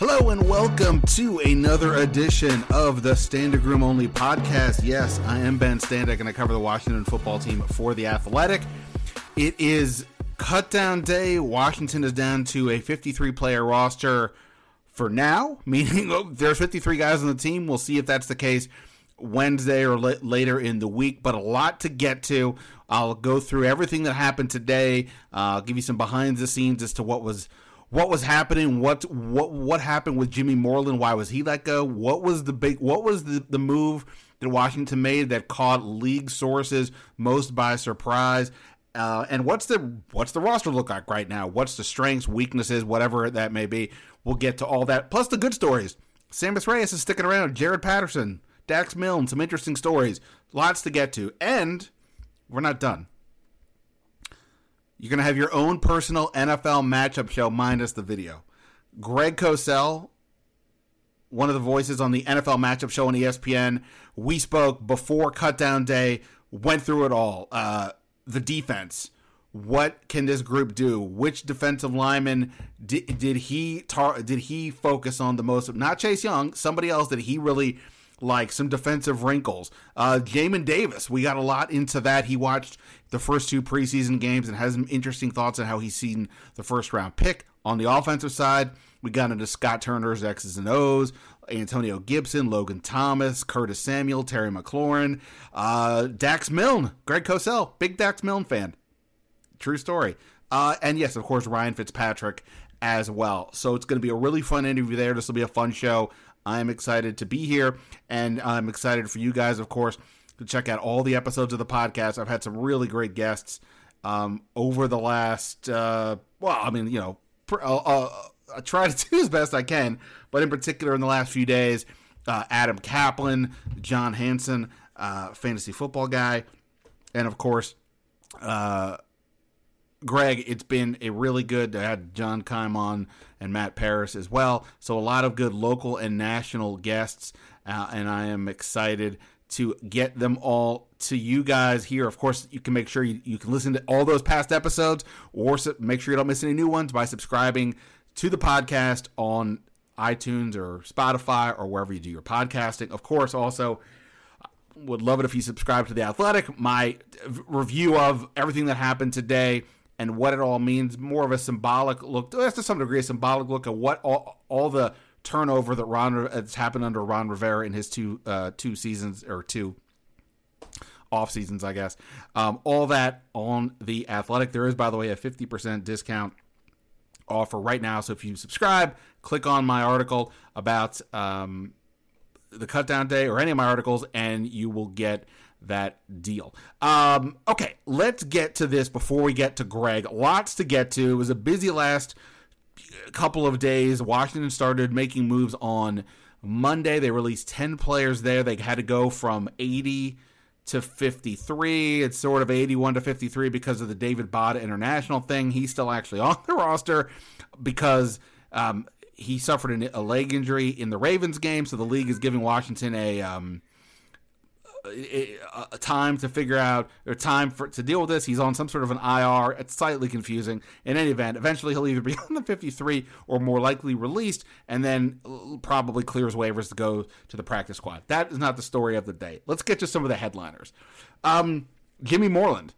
Hello and welcome to another edition of the Standig Room Only podcast. Yes, I am Ben Standig and I cover the Washington football team for The Athletic. It is cut down day. Washington is down to a 53 player roster for now, meaning oh, there's 53 guys on the team. We'll see if that's the case Wednesday or la- later in the week, but a lot to get to. I'll go through everything that happened today. Uh, I'll give you some behind the scenes as to what was what was happening, what what what happened with Jimmy Moreland, why was he let go? What was the big what was the, the move that Washington made that caught league sources most by surprise? Uh, and what's the what's the roster look like right now? What's the strengths, weaknesses, whatever that may be? We'll get to all that. Plus the good stories. Sammis Reyes is sticking around. Jaret Patterson, Dax Milne, some interesting stories. Lots to get to. And we're not done. You're to have your own personal NFL matchup show minus the video. Greg Cosell, one of the voices on the NFL matchup show on ESPN, we spoke before cutdown day, went through it all. Uh, the defense. What can this group do? Which defensive lineman did, did he tar- did he focus on the most? Not Chase Young, somebody else that he really like some defensive wrinkles. Uh, Jamin Davis, we got a lot into that. He watched the first two preseason games and has some interesting thoughts on how he's seen the first round pick. On the offensive side, we got into Scott Turner's X's and O's, Antonio Gibson, Logan Thomas, Curtis Samuel, Terry McLaurin, uh, Dax Milne, Greg Cosell, big Dax Milne fan. True story. Uh, and yes, of course, Ryan Fitzpatrick as well. So it's going to be a really fun interview there. This will be a fun show. I'm excited to be here, and I'm excited for you guys, of course, to check out all the episodes of the podcast. I've had some really great guests um, over the last, uh, well, I mean, you know, pr- uh, uh, I try to do as best I can, but in particular in the last few days, uh, Adam Kaplan, John Hanson, uh, fantasy football guy, and of course, uh, Greg, it's been a really good. I had John Keim on and Matt Paras as well. So a lot of good local and national guests, uh, and I am excited to get them all to you guys here. Of course, you can make sure you, you can listen to all those past episodes, or make sure you don't miss any new ones by subscribing to the podcast on iTunes or Spotify or wherever you do your podcasting. Of course, also would love it if you subscribe to the Athletic. My review of everything that happened today and what it all means. More of a symbolic look, that's to some degree, a symbolic look at what all, all the turnover that Ron has happened under Ron Rivera in his two uh, two seasons or two off seasons, I guess. Um, all that on the Athletic. There is, by the way, a fifty percent discount offer right now. So if you subscribe, click on my article about um, the cut down day or any of my articles, and you will get that deal. Um, okay, let's get to this before we get to Greg. Lots to get to. It was a busy last couple of days. Washington started making moves on Monday. They released 10 players there. They had to go from 80 to 53. It's sort of 81 to 53 because of the David Bada International thing. He's still actually on the roster because um, he suffered a leg injury in the Ravens game. So the league is giving Washington a. Um, a time to figure out or time for to deal with this. He's on some sort of an IR. It's slightly confusing. In any event, eventually he'll either be on the 53 or more likely released, and then probably clears waivers to go to the practice squad. That is not the story of the day. Let's get to some of the headliners. Um, Jimmy Moreland.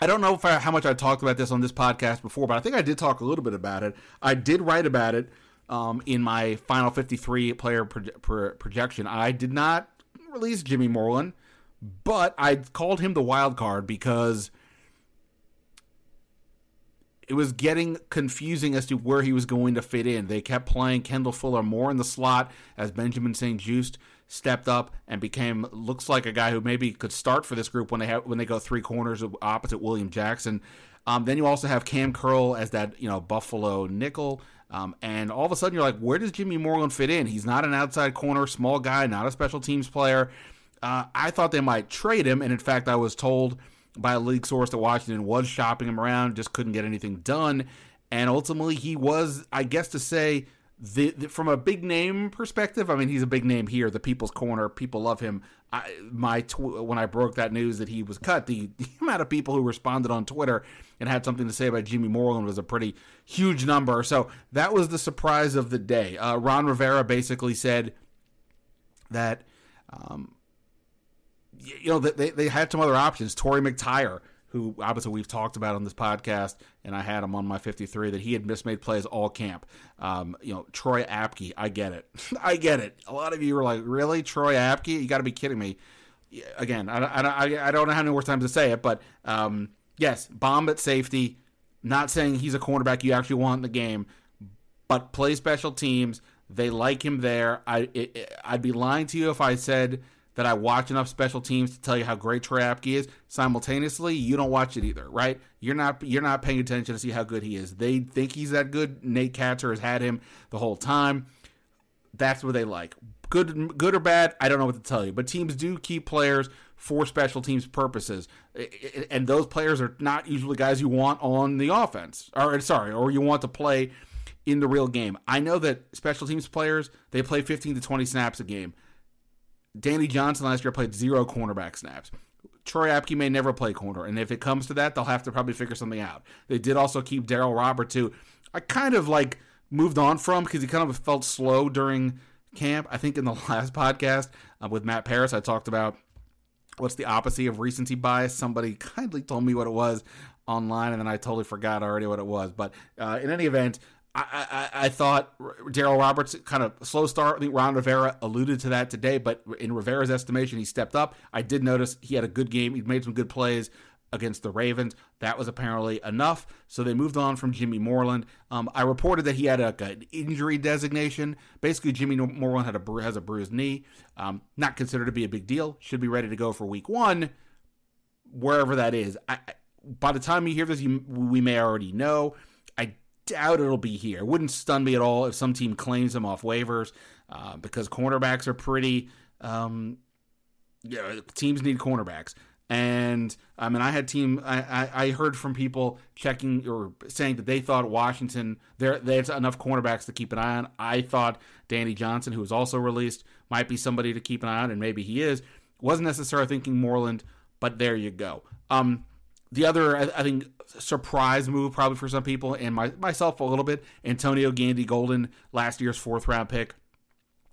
I don't know I, how much I talked about this on this podcast before, but I think I did talk a little bit about it. I did write about it um, in my final 53 player pro- pro- projection. I did not release Jimmy Moreland, but I called him the wild card because it was getting confusing as to where he was going to fit in. They kept playing Kendall Fuller more in the slot as Benjamin St-Juste stepped up and became looks like a guy who maybe could start for this group when they have when they go three corners opposite William Jackson. Um, then you also have Kam Curl as that you know Buffalo nickel. Um, and all of a sudden, you're like, where does Jimmy Moreland fit in? He's not an outside corner, small guy, not a special teams player. Uh, I thought they might trade him, and in fact, I was told by a league source that Washington was shopping him around, just couldn't get anything done. And ultimately, he was, I guess, to say the, the, from a big name perspective, I mean, he's a big name here. The People's Corner, people love him. I, my tw- when I broke that news that he was cut, the, the, amount of people who responded on Twitter and had something to say about Jimmy Moreland was a pretty huge number. So that was the surprise of the day. Uh, Ron Rivera basically said that, um, you know, they, they had some other options. Torry McTyer who obviously we've talked about on this podcast, and I had him on my 53 that he had mismade plays all camp. Um, you know, Troy Apke, I get it. I get it. A lot of you were like, really? Troy Apke? You got to be kidding me. Again, I, I, I don't know how many more times to say it, but um, yes, bomb at safety. Not saying he's a cornerback you actually want in the game, but play special teams. They like him there. I it, I'd be lying to you if I said – that I watch enough special teams to tell you how great Troy Apke is. Simultaneously, you don't watch it either, right? You're not you're not paying attention to see how good he is. They think he's that good. Nate Kaczor has had him the whole time. That's what they like. Good good or bad, I don't know what to tell you. But teams do keep players for special teams purposes. And those players are not usually guys you want on the offense. Or sorry, or you want to play in the real game. I know that special teams players, they play 15 to 20 snaps a game. Danny Johnson last year played zero cornerback snaps. Troy Apke may never play corner, and if it comes to that, they'll have to probably figure something out. They did also keep Darryl Roberts, who I kind of like moved on from because he kind of felt slow during camp. I think in the last podcast uh, with Matt Paras, I talked about what's the opposite of recency bias. Somebody kindly told me what it was online, and then I totally forgot already what it was. But uh, in any event, I, I, I thought Darryl Roberts kind of slow start. I think Ron Rivera alluded to that today, but in Rivera's estimation, he stepped up. I did notice he had a good game. He made some good plays against the Ravens. That was apparently enough. So they moved on from Jimmy Moreland. Um, I reported that he had a, an injury designation. Basically, Jimmy Moreland had a has a bruised knee. Um, not considered to be a big deal. Should be ready to go for Week One, wherever that is. I, by the time you hear this, you, we may already know doubt it'll be here. Wouldn't stun me at all if some team claims him off waivers uh, because cornerbacks are pretty. Um, yeah, teams need cornerbacks. And I mean, I had team. I, I, I, heard from people checking or saying that they thought Washington there there's enough cornerbacks to keep an eye on. I thought Danny Johnson, who was also released, might be somebody to keep an eye on, and maybe he is. Wasn't necessarily thinking Moreland, but there you go. Um, the other, I, think, surprise move probably for some people and my, myself a little bit. Antonio Gandy Golden, last year's fourth round pick,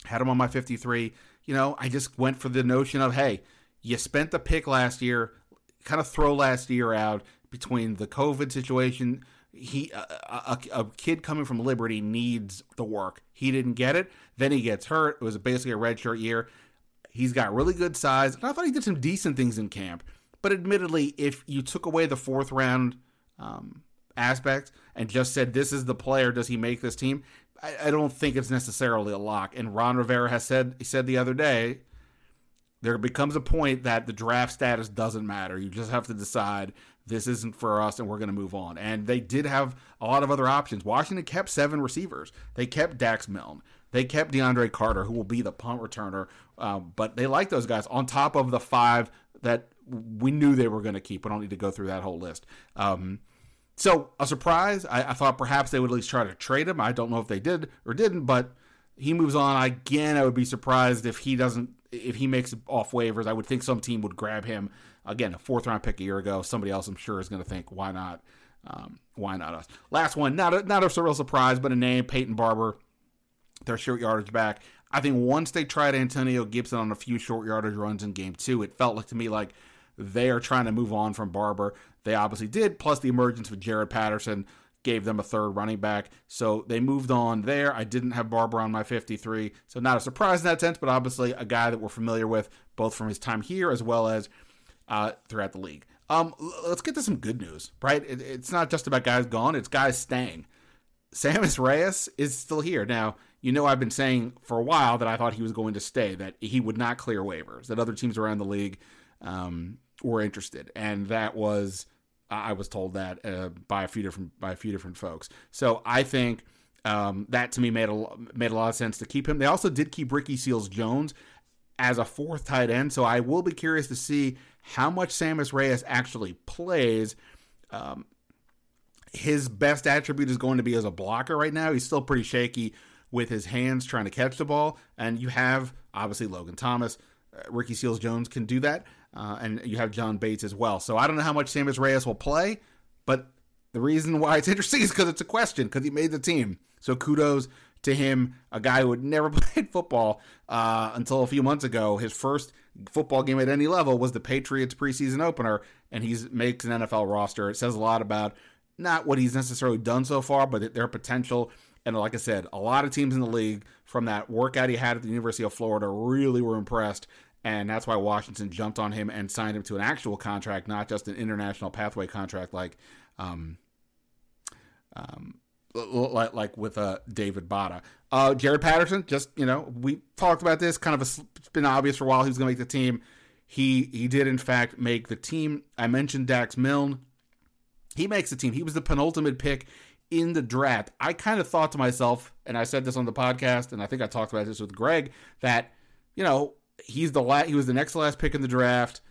had him on my 53. You know, I just went for the notion of, hey, you spent the pick last year, kind of throw last year out between the COVID situation. He a, a, a, kid coming from Liberty needs the work. He didn't get it. Then he gets hurt. It was basically a redshirt year. He's got really good size, and I thought he did some decent things in camp. But admittedly, if you took away the fourth round um, aspect and just said this is the player, does he make this team? I, I, don't think it's necessarily a lock. And Ron Rivera has said he said the other day there becomes a point that the draft status doesn't matter. You just have to decide this isn't for us and we're going to move on. And they did have a lot of other options. Washington kept seven receivers. They kept Dax Milne. They kept DeAndre Carter, who will be the punt returner. Um, but they like those guys on top of the five that we knew they were going to keep. We don't need to go through that whole list. Um, so a surprise. I, I, thought perhaps they would at least try to trade him. I don't know if they did or didn't, but he moves on. Again, I would be surprised if he doesn't. If he makes off waivers, I would think some team would grab him. Again, a fourth round pick a year ago. Somebody else, I'm sure, is going to think, why not? Um, why not us? Last one, not a, not a real surprise, but a name, Peyton Barber, their short yardage back. I think once they tried Antonio Gibson on a few short yardage runs in game two, it felt like to me like they are trying to move on from Barber. They obviously did, plus the emergence of Jaret Patterson gave them a third running back. So they moved on there. I didn't have Barber on my 53, so not a surprise in that sense, but obviously a guy that we're familiar with both from his time here as well as uh, throughout the league. Um, let's get to some good news, right? It, it's not just about guys gone; it's guys staying. Sammis Reyes is still here now you know I've been saying for a while that I thought he was going to stay, that he would not clear waivers, that other teams around the league um, were interested, and that was I was told that uh, by a few different by a few different folks. So I think um, that to me made a made a lot of sense to keep him. They also did keep Ricky Seals Jones as a fourth tight end, so I will be curious to see how much Sammis Reyes actually plays. Um, his best attribute is going to be as a blocker right now. He's still pretty shaky with his hands trying to catch the ball. And you have obviously Logan Thomas, uh, Ricky Seals Jones can do that, uh, and you have John Bates as well. So I don't know how much Sammis Reyes will play, but the reason why it's interesting is because it's a question because he made the team. So kudos to him, a guy who had never played football uh, until a few months ago. His first football game at any level was the Patriots preseason opener, and he makes an NFL roster. It says a lot about not what he's necessarily done so far, but their potential. And like I said, a lot of teams in the league from that workout he had at the University of Florida really were impressed. And that's why Washington jumped on him and signed him to an actual contract, not just an international pathway contract like um, um, like, like with uh, David Bada. Uh, Jaret Patterson, just, you know, we talked about this, kind of a, it's been obvious for a while he was going to make the team. He he did in fact make the team. I mentioned Dax Milne. He makes the team. He was the penultimate pick in the draft. I kind of thought to myself, and I said this on the podcast, and I think I talked about this with Greg, that you know he's the last, he was the next last pick in the draft.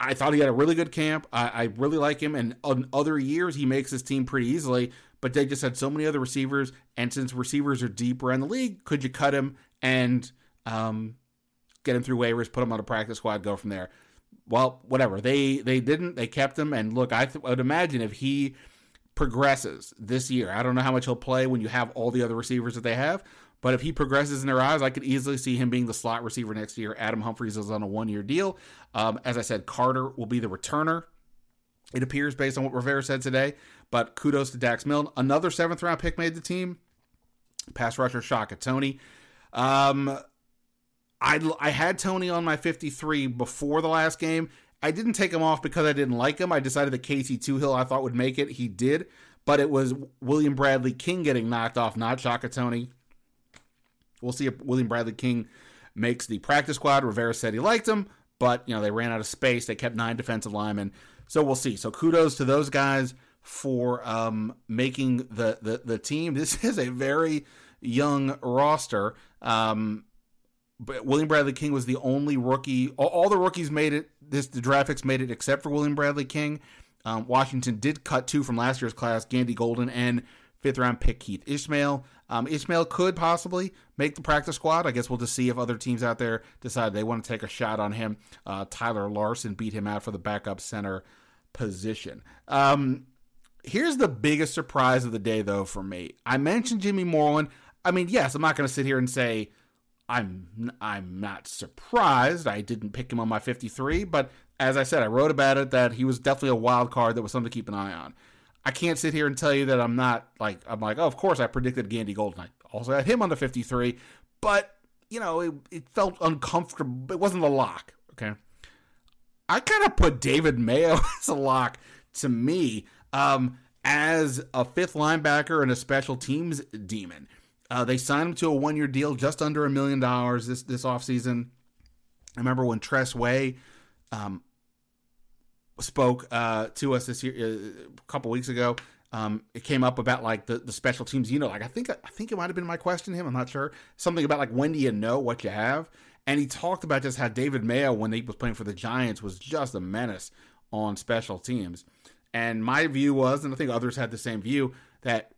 I thought he had a really good camp. I, I really like him, and on other years he makes his team pretty easily. But they just had so many other receivers, and since receivers are deeper in the league, could you cut him and um, get him through waivers, put him on a practice squad, go from there? Well, whatever. They they didn't. They kept him, and look, I, th- I would imagine if he progresses this year, I don't know how much he'll play when you have all the other receivers that they have. But if he progresses in their eyes, I could easily see him being the slot receiver next year. Adam Humphries is on a one year deal. Um, as I said, Carter will be the returner. It appears based on what Rivera said today. But kudos to Dax Milne. Another seventh round pick made the team. Pass rusher Shaka Toney. Um, I, I had Toney on my 53 before the last game. I didn't take him off because I didn't like him. I decided that Casey Toohill I thought would make it. He did. But it was William Bradley King getting knocked off, not Shaka Toney. We'll see if William Bradley King makes the practice squad. Rivera said he liked him, but you know they ran out of space. They kept nine defensive linemen, so we'll see. So kudos to those guys for um, making the, the the team. This is a very young roster. Um, but William Bradley King was the only rookie. All, all, the rookies made it. This the draft picks made it except for William Bradley King. Um, Washington did cut two from last year's class: Gandy Golden and fifth round pick Keith Ismael. Um, Ismael could possibly make the practice squad. I guess we'll just see if other teams out there decide they want to take a shot on him. Uh, Tyler Larson beat him out for the backup center position. Um, here's the biggest surprise of the day, though, for me. I mentioned Jimmy Moreland. I mean, yes, I'm not going to sit here and say I'm I'm not surprised. I didn't pick him on my 53, but as I said, I wrote about it that he was definitely a wild card that was something to keep an eye on. I can't sit here and tell you that I'm not like I'm like, oh, of course I predicted Gandy Golden. I also had him on the 53, but you know, it, it felt uncomfortable. It wasn't a lock. Okay, I kind of put David Mayo as a lock to me um, as a fifth linebacker and a special teams demon. Uh, they signed him to a one year deal, just under a million dollars this this offseason. I remember when Tress Way um, spoke uh, to us this year uh, a couple weeks ago. Um, it came up about like the, the special teams. You know, like I think I think it might have been my question to him. I'm not sure. Something about like when do you know what you have? And he talked about just how David Mayo, when he was playing for the Giants, was just a menace on special teams. And my view was, and I think others had the same view, that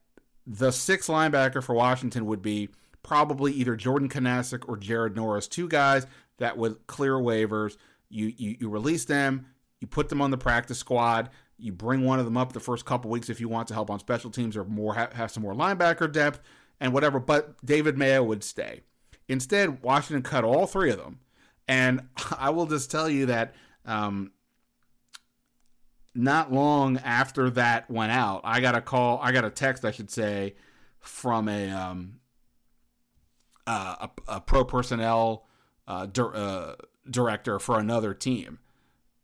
the sixth linebacker for Washington would be probably either Jordan Kunaszyk or Jared Norris, two guys that would clear waivers. You, you you release them, you put them on the practice squad. You bring one of them up the first couple weeks if you want to help on special teams or more have, have some more linebacker depth and whatever. But David Mayo would stay. Instead, Washington cut all three of them, and I will just tell you that um, not long after that went out, I got a call. I got a text, I should say, from a um, uh, a, a, pro personnel uh, di- uh, director for another team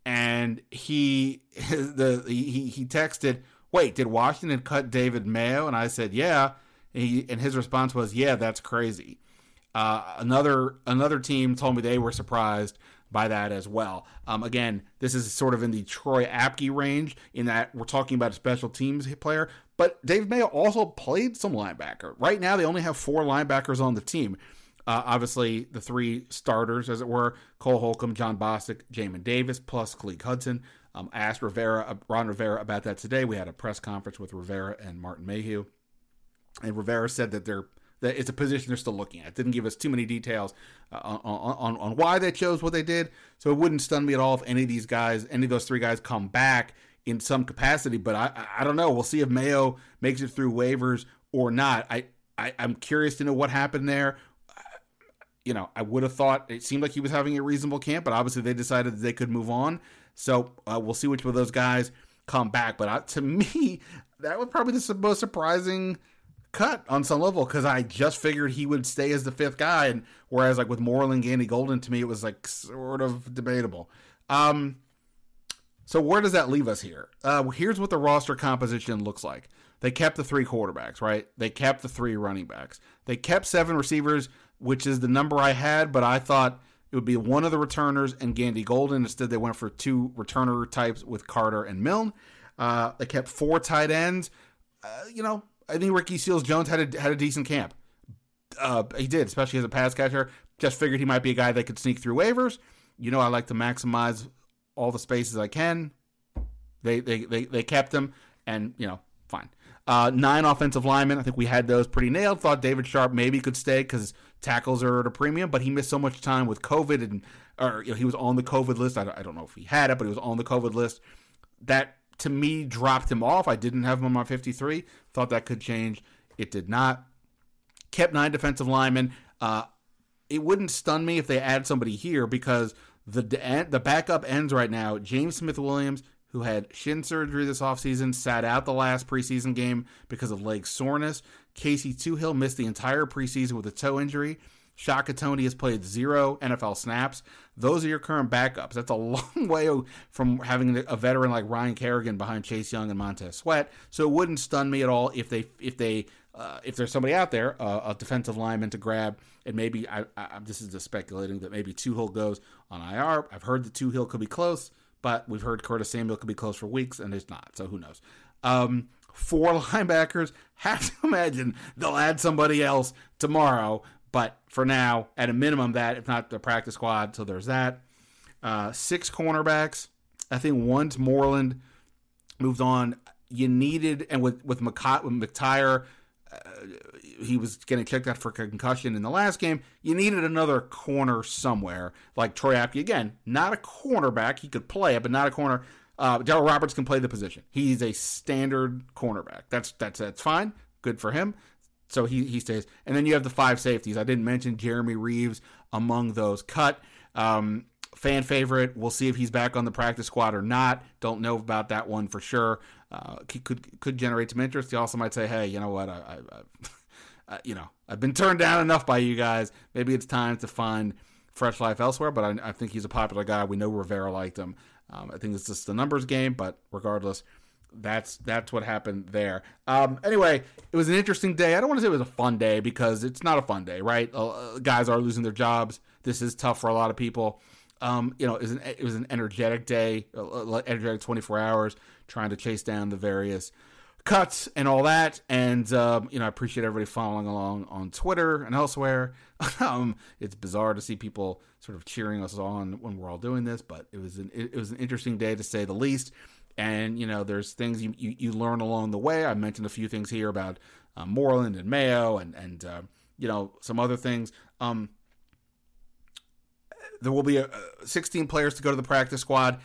and he the he he texted, "Wait, did Washington cut David Mayo?" And I said, "Yeah." And, he, and his response was, "Yeah, that's crazy." Uh, another another team told me they were surprised by that as well. Um, again, this is sort of in the Troy Apke range in that we're talking about a special teams player, but Dave Mayo also played some linebacker. Right now, they only have four linebackers on the team. Uh, obviously, the three starters, as it were, Cole Holcomb, Jon Bostic, Jamin Davis, plus Khaleke Hudson. Um, I asked Rivera, uh, Ron Rivera about that today. We had a press conference with Rivera and Martin Mayhew. And Rivera said that they're that it's a position they're still looking at. Didn't give us too many details uh, on, on on why they chose what they did, so it wouldn't stun me at all if any of these guys, any of those three guys, come back in some capacity. But I I don't know. We'll see if Mayo makes it through waivers or not. I, I I'm curious to know what happened there. You know, I would have thought it seemed like he was having a reasonable camp, but obviously they decided they could move on. So uh, we'll see which of those guys come back. But to me, that was probably the most surprising cut on some level because I just figured he would stay as the fifth guy, and whereas like with Moreland, Gandy Golden, to me it was like sort of debatable. Um, so where does that leave us here? Uh, here's what the roster composition looks like. They kept the three quarterbacks, right? They kept the three running backs. They kept seven receivers, which is the number I had, but I thought it would be one of the returners and Gandy Golden. Instead, they went for two returner types with Carter and Milne. Uh, they kept four tight ends. Uh, you know, I think Ricky Seals Jones had a, had a decent camp. Uh, he did, especially as a pass catcher. Just figured he might be a guy that could sneak through waivers. You know, I like to maximize all the spaces I can. They they they, they kept him, and you know, fine. Uh, nine offensive linemen. I think we had those pretty nailed. Thought David Sharpe maybe could stay because tackles are at a premium, but he missed so much time with COVID, and or you know, he was on the COVID list. I, I don't know if he had it, but he was on the COVID list. That to me dropped him off. I didn't have him on my 53. Thought that could change. It did not. Kept nine defensive linemen. Uh, it wouldn't stun me if they add somebody here because the the backup ends right now. James Smith Williams, who had shin surgery this offseason, sat out the last preseason game because of leg soreness. Casey Toohill missed the entire preseason with a toe injury. Shaka Toney has played zero NFL snaps. Those are your current backups. That's a long way from having a veteran like Ryan Kerrigan behind Chase Young and Montez Sweat. So it wouldn't stun me at all if they if they uh, if there's somebody out there, uh, a defensive lineman to grab, and maybe I, I this is just speculating that maybe Toohill goes on IR. I've heard the Toohill could be close, but we've heard Curtis Samuel could be close for weeks, and it's not. So who knows? Um, four linebackers. Have to imagine they'll add somebody else tomorrow. But for now, at a minimum, that if not the practice squad, so there's that. Uh, six cornerbacks. I think once Moreland moved on, you needed and with with, with McTyer uh, he was getting kicked out for concussion in the last game. You needed another corner somewhere, like Troy Apke. Again, not a cornerback. He could play it, but not a corner. Uh, Roberts can play the position. He's a standard cornerback. That's that's that's fine. Good for him. So he he stays. And then you have the five safeties. I didn't mention Jeremy Reaves among those cut. Um, fan favorite. We'll see if he's back on the practice squad or not. Don't know about that one for sure. Uh, could could generate some interest. He also might say, "Hey, you know what? I, I, I, you know, I've been turned down enough by you guys. Maybe it's time to find fresh life elsewhere." But I, I think he's a popular guy. We know Rivera liked him. Um, I think it's just the numbers game, but regardless, that's that's what happened there. Um, anyway, it was an interesting day. I don't want to say it was a fun day because it's not a fun day, right? Uh, guys are losing their jobs. This is tough for a lot of people. Um, you know, it was, an, it was an energetic day, uh, energetic 24 hours, trying to chase down the various cuts and all that. And, um, you know, I appreciate everybody following along on Twitter and elsewhere. um, it's bizarre to see people sort of cheering us on when we're all doing this, but it was an, it, was an interesting day to say the least. And, you know, there's things you, you, you learn along the way. I mentioned a few things here about uh, Moreland and Mayo and, and uh, you know, some other things. Um, there will be a, 16 players to go to the practice squad.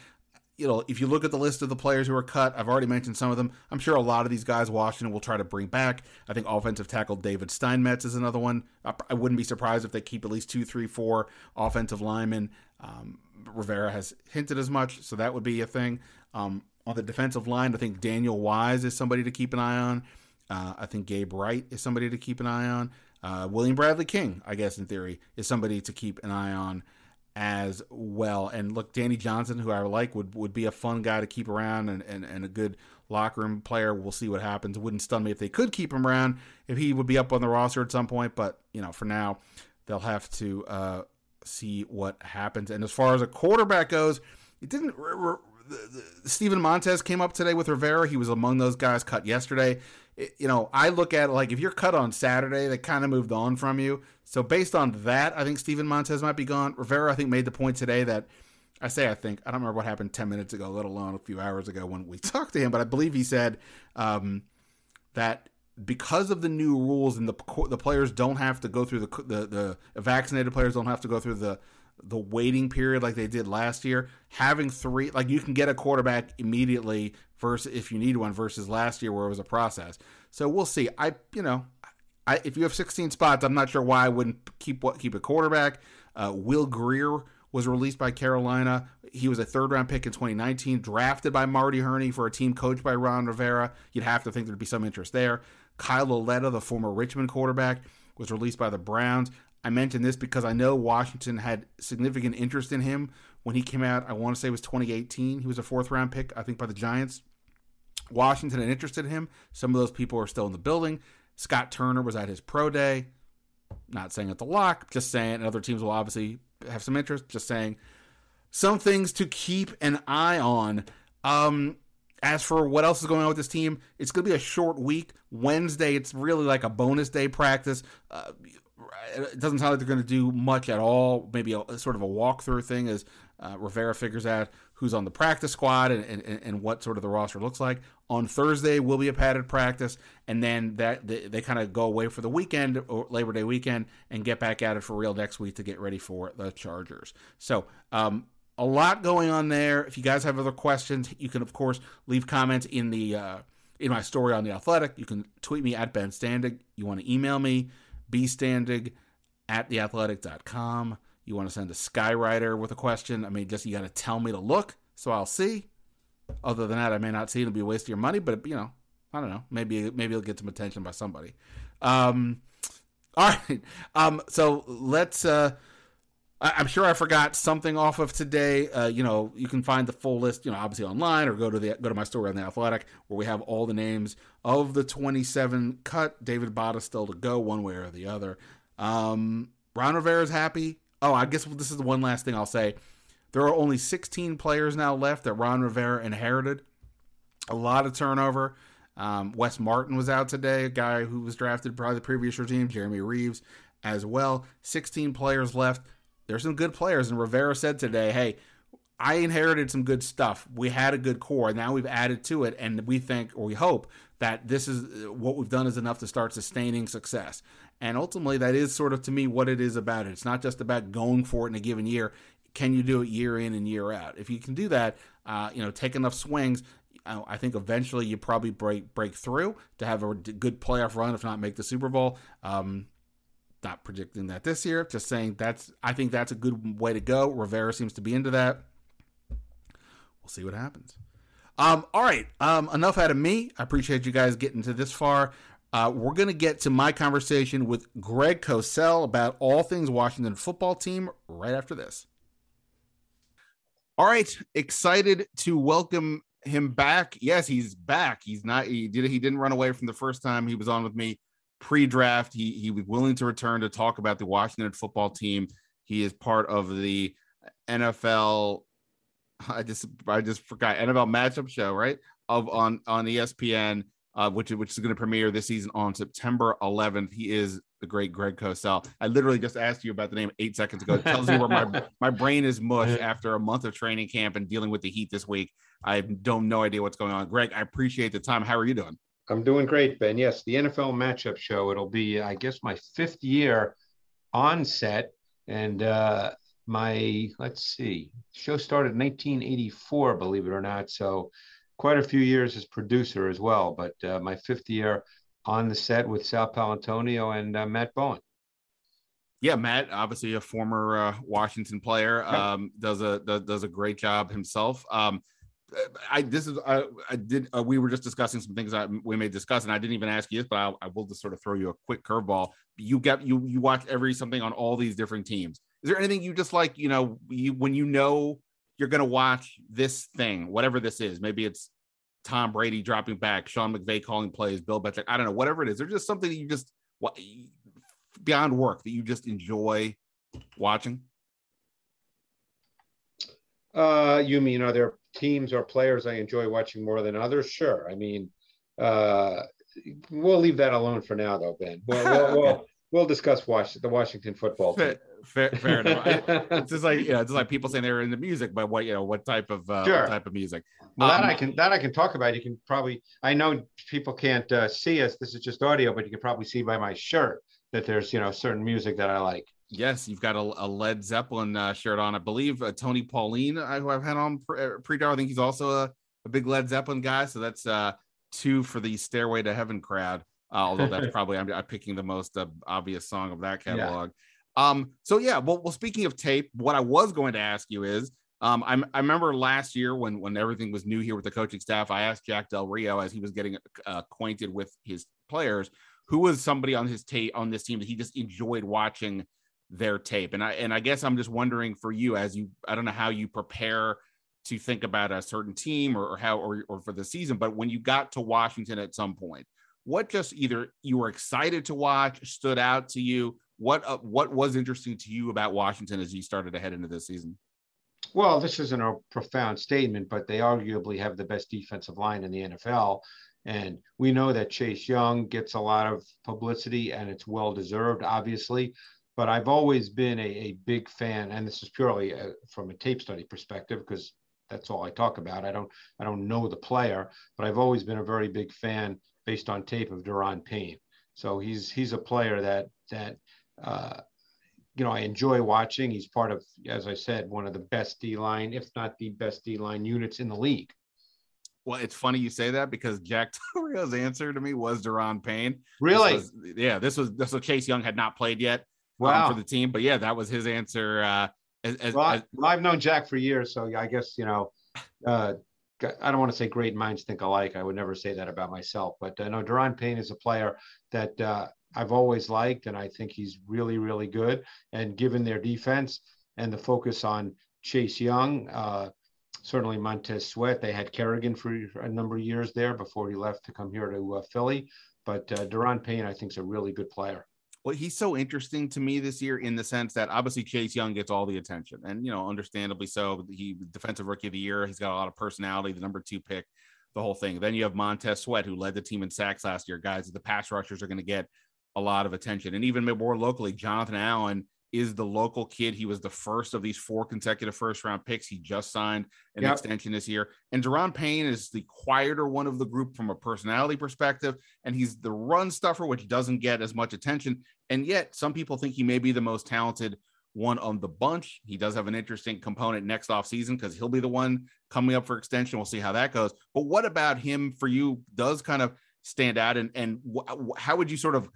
You know, if you look at the list of the players who are cut, I've already mentioned some of them. I'm sure a lot of these guys Washington will try to bring back. I think offensive tackle David Steinmetz is another one. I wouldn't be surprised if they keep at least two, three, four offensive linemen. Um, Rivera has hinted as much, so that would be a thing. Um, on the defensive line, I think Daniel Wise is somebody to keep an eye on. Uh, I think Gabe Wright is somebody to keep an eye on. Uh, William Bradley King, I guess in theory, is somebody to keep an eye on as well. And look, Danny Johnson, who I like, would would be a fun guy to keep around and, and, and a good locker room player. We'll see what happens. Wouldn't stun me if they could keep him around, if he would be up on the roster at some point. But, you know, for now, they'll have to uh, see what happens. And as far as a quarterback goes, it didn't. Steven Montez came up today with Rivera. He was among those guys cut yesterday you know, I look at it like if you're cut on Saturday, they kind of moved on from you. So based on that, I think Steven Montez might be gone. Rivera, I think, made the point today that I say I think I don't remember what happened ten minutes ago, let alone a few hours ago when we talked to him, but I believe he said um, that because of the new rules and the the players don't have to go through the the the vaccinated players don't have to go through the the waiting period like they did last year. Having three, like you can get a quarterback immediately versus if you need one versus last year where it was a process. So we'll see. I you know, I if you have 16 spots, I'm not sure why I wouldn't keep what keep a quarterback. Uh, Will Grier was released by Carolina. He was a third round pick in 2019, drafted by Marty Hurney for a team coached by Ron Rivera. You'd have to think there'd be some interest there. Kyle Lauletta, the former Richmond quarterback, was released by the Browns. I mention this because I know Washington had significant interest in him when he came out. I want to say it was 2018. He was a fourth round pick, I think, by the Giants. Washington had interested in him. Some of those people are still in the building. Scott Turner was at his pro day. Not saying it's a lock, just saying, and other teams will obviously have some interest. Just saying some things to keep an eye on. Um, as for what else is going on with this team, it's going to be a short week. Wednesday, it's really like a bonus day practice. Uh, it doesn't sound like they're going to do much at all. Maybe a, sort of a walkthrough thing as uh, Rivera figures out who's on the practice squad and, and, and what sort of the roster looks like. On Thursday will be a padded practice, and then that they, they kind of go away for the weekend or Labor Day weekend and get back at it for real next week to get ready for the Chargers. So um, a lot going on there. If you guys have other questions, you can of course leave comments in the uh, in my story on the Athletic. You can tweet me at Ben Standig. You want to email me bstandig at theathletic.com. You want to send a Skywriter with a question. I mean, just you got to tell me to look, so I'll see. Other than that, I may not see. It'll be a waste of your money, but you know, I don't know. Maybe maybe it'll get some attention by somebody. Um, all right. Um, so let's. Uh, I'm sure I forgot something off of today. Uh, you know, you can find the full list, you know, obviously online or go to the go to my story on the Athletic where we have all the names of the 27 cut. David Bada still to go one way or the other. Um, Ron Rivera's happy. Oh, I guess this is the one last thing I'll say. There are only 16 players now left that Ron Rivera inherited. A lot of turnover. Um, Wes Martin was out today, a guy who was drafted by the previous regime. Jeremy Reaves as well. 16 players left there's some good players. And Rivera said today, hey, I inherited some good stuff. We had a good core. Now we've added to it, and we think or we hope that this is what we've done is enough to start sustaining success. And ultimately, that is sort of to me what it is about it. It's not just about going for it in a given year. Can you do it year in and year out? If you can do that, uh, you know, take enough swings, I think eventually you probably break break through to have a good playoff run, if not make the Super Bowl. Um, not predicting that this year. Just saying that's I think that's a good way to go. Rivera seems to be into that. We'll see what happens. Um, all right. Um, enough out of me. I appreciate you guys getting to this far. Uh, we're going to get to my conversation with Greg Cosell about all things Washington football team right after this. All right, excited to welcome him back. Yes, he's back. He's not. He did. He didn't run away from the first time he was on with me pre-draft. He he was willing to return to talk about the Washington football team. He is part of the NFL. I just I just forgot NFL matchup show right of on on ESPN, uh, which which is going to premiere this season on September 11th. He is the great Greg Cosell. I literally just asked you about the name eight seconds ago. It tells you where my my brain is mush after a month of training camp and dealing with the heat this week. I don't no idea what's going on. Greg, I appreciate the time. How are you doing? I'm doing great, Ben. Yes, the NFL matchup show. It'll be, I guess, my fifth year on set, and uh, my let's see, show started in 1984, believe it or not. So, quite a few years as producer as well. But uh, my fifth year on the set with Sal Paolantonio and uh, Matt Bowen. Yeah, Matt, obviously a former uh, Washington player, um, does a does, does a great job himself. Um, I this is I, I did uh, we were just discussing some things we may discuss and I didn't even ask you this but I, I will just sort of throw you a quick curveball. You get you you watch every something on all these different teams. Is there anything you just like you know you when you know you're to watch this thing whatever this is maybe it's Tom Brady dropping back, Sean McVay calling plays, Bill Belichick I don't know whatever it is. There's just something that you just beyond work that you just enjoy watching. Uh, you mean are there teams or players I enjoy watching more than others? Sure. I mean, uh, we'll leave that alone for now, though, Ben. We'll, we'll, we'll, we'll discuss the Washington football team. Fair, fair, enough. it's just like you know, it's just like people saying they're into music, but what you know, what type of uh, Sure. type of music? Well, that Um, I can that I can talk about. You can probably I know people can't uh, see us. This is just audio, but you can probably see by my shirt that there's you know certain music that I like. Yes, you've got a, a Led Zeppelin uh, shirt on. I believe uh, Tony Pauline, uh, who I've had on pre- uh, pre-dar. I think he's also a, a big Led Zeppelin guy. So that's uh, two for the Stairway to Heaven crowd. Uh, although that's probably I'm, I'm picking the most uh, obvious song of that Yeah. catalog. Um, so yeah, well, well, speaking of tape, what I was going to ask you is, um, I'm, I remember last year when when everything was new here with the coaching staff, I asked Jack Del Rio as he was getting acquainted with his players, who was somebody on his tape on this team that he just enjoyed watching their tape. And I and I guess I'm just wondering for you as you I don't know how you prepare to think about a certain team or, or how or, or for the season, but when you got to Washington at some point, what just either you were excited to watch, stood out to you, what uh, what was interesting to you about Washington as you started to head into this season? Well, this isn't a profound statement, but they arguably have the best defensive line in the NFL. And we know that Chase Young gets a lot of publicity and it's well deserved, obviously. But I've always been a, a big fan, and this is purely uh from a tape study perspective, because that's all I talk about. I don't I don't know the player, but I've always been a very big fan based on tape of Daron Payne. So he's he's a player that that uh, you know I enjoy watching. He's part of, as I said, one of the best D line, if not the best D line units in the league. Well, it's funny you say that because Jack Del answer to me was Daron Payne. This Really? was- yeah, this was this was Chase Young had not played yet um, for the team, but yeah, that was his answer. Uh, as, as, well, I, as- well, I've known Jack for years, so I guess you know. Uh, I don't want to say great minds think alike. I would never say that about myself, but uh, no, Daron Payne is a player that uh, I've always liked, and I think he's really, really good. And given their defense and the focus on Chase Young, uh, certainly Montez Sweat, they had Kerrigan for a number of years there before he left to come here to uh, Philly. But uh, Daron Payne, I think, is a really good player. Well, he's so interesting to me this year in the sense that obviously Chase Young gets all the attention, and you know, understandably so. He defensive rookie of the year. He's got a lot of personality. The number two pick, the whole thing. Then you have Montez Sweat, who led the team in sacks last year. Guys, the pass rushers are going to get a lot of attention, and even more locally, Jonathan Allen is the local kid. He was the first of these four consecutive first round picks. He just signed an Yep. extension this year. And Daron Payne is the quieter one of the group from a personality perspective. And he's the run stuffer, which doesn't get as much attention. And yet, some people think he may be the most talented one on the bunch. He does have an interesting component next offseason because he'll be the one coming up for extension. We'll see how that goes. But what about him for you does kind of stand out? And, and wh- how would you sort of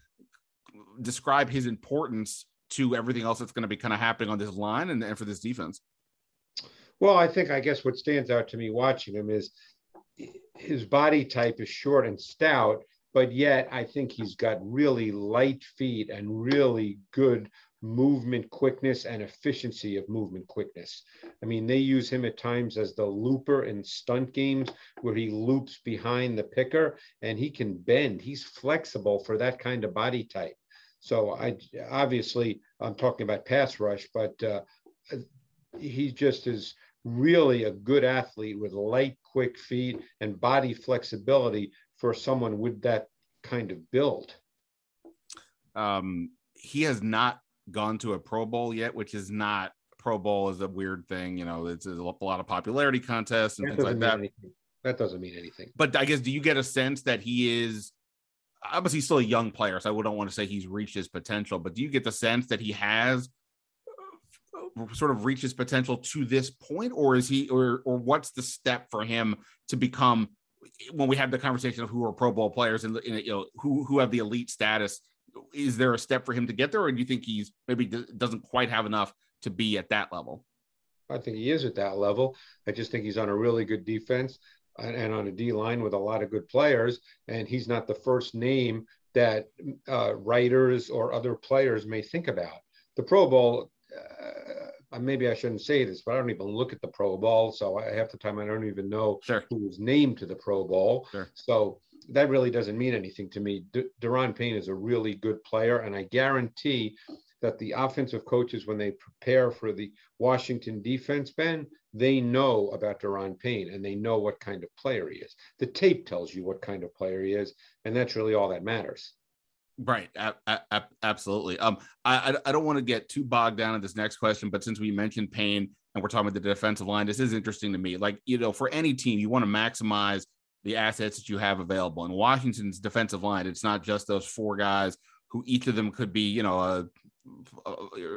describe his importance to everything else that's going to be kind of happening on this line and, and for this defense? Well, I think I guess what stands out to me watching him is his body type is short and stout, but yet I think he's got really light feet and really good movement quickness and efficiency of movement quickness. I mean, they use him at times as the looper in stunt games where he loops behind the picker and he can bend. He's flexible for that kind of body type. So I obviously I'm talking about pass rush, but uh, he just is really a good athlete with light, quick feet and body flexibility for someone with that kind of build. Um, he has not gone to a Pro Bowl yet, which is not Pro Bowl is a weird thing. You know, it's a lot of popularity contests and That things like that. anything. That doesn't mean anything. But I guess do you get a sense that he is obviously he's still a young player, so I don't want to say he's reached his potential, but do you get the sense that he has uh, sort of reached his potential to this point, or is he or or what's the step for him to become when we have the conversation of who are Pro Bowl players and you know who who have the elite status? Is there a step for him to get there, or do you think he's maybe doesn't quite have enough to be at that level? I think he is at that level. I just think he's on a really good defense and on a D line with a lot of good players. And he's not the first name that uh, writers or other players may think about. The Pro Bowl, uh, maybe I shouldn't say this, but I don't even look at the Pro Bowl. So I, half the time I don't even know Sure. who was named to the Pro Bowl. Sure. So that really doesn't mean anything to me. D- Daron Payne is a really good player, and I guarantee that the offensive coaches, when they prepare for the Washington defense, Ben, they know about Daron Payne and they know what kind of player he is. The tape tells you what kind of player he is, and that's really all that matters. Right. A- a- absolutely. Um, I, I don't want to get too bogged down in this next question, but since we mentioned Payne and we're talking about the defensive line, this is interesting to me. Like, you know, for any team, you want to maximize the assets that you have available. In Washington's defensive line, it's not just those four guys who each of them could be, you know, uh,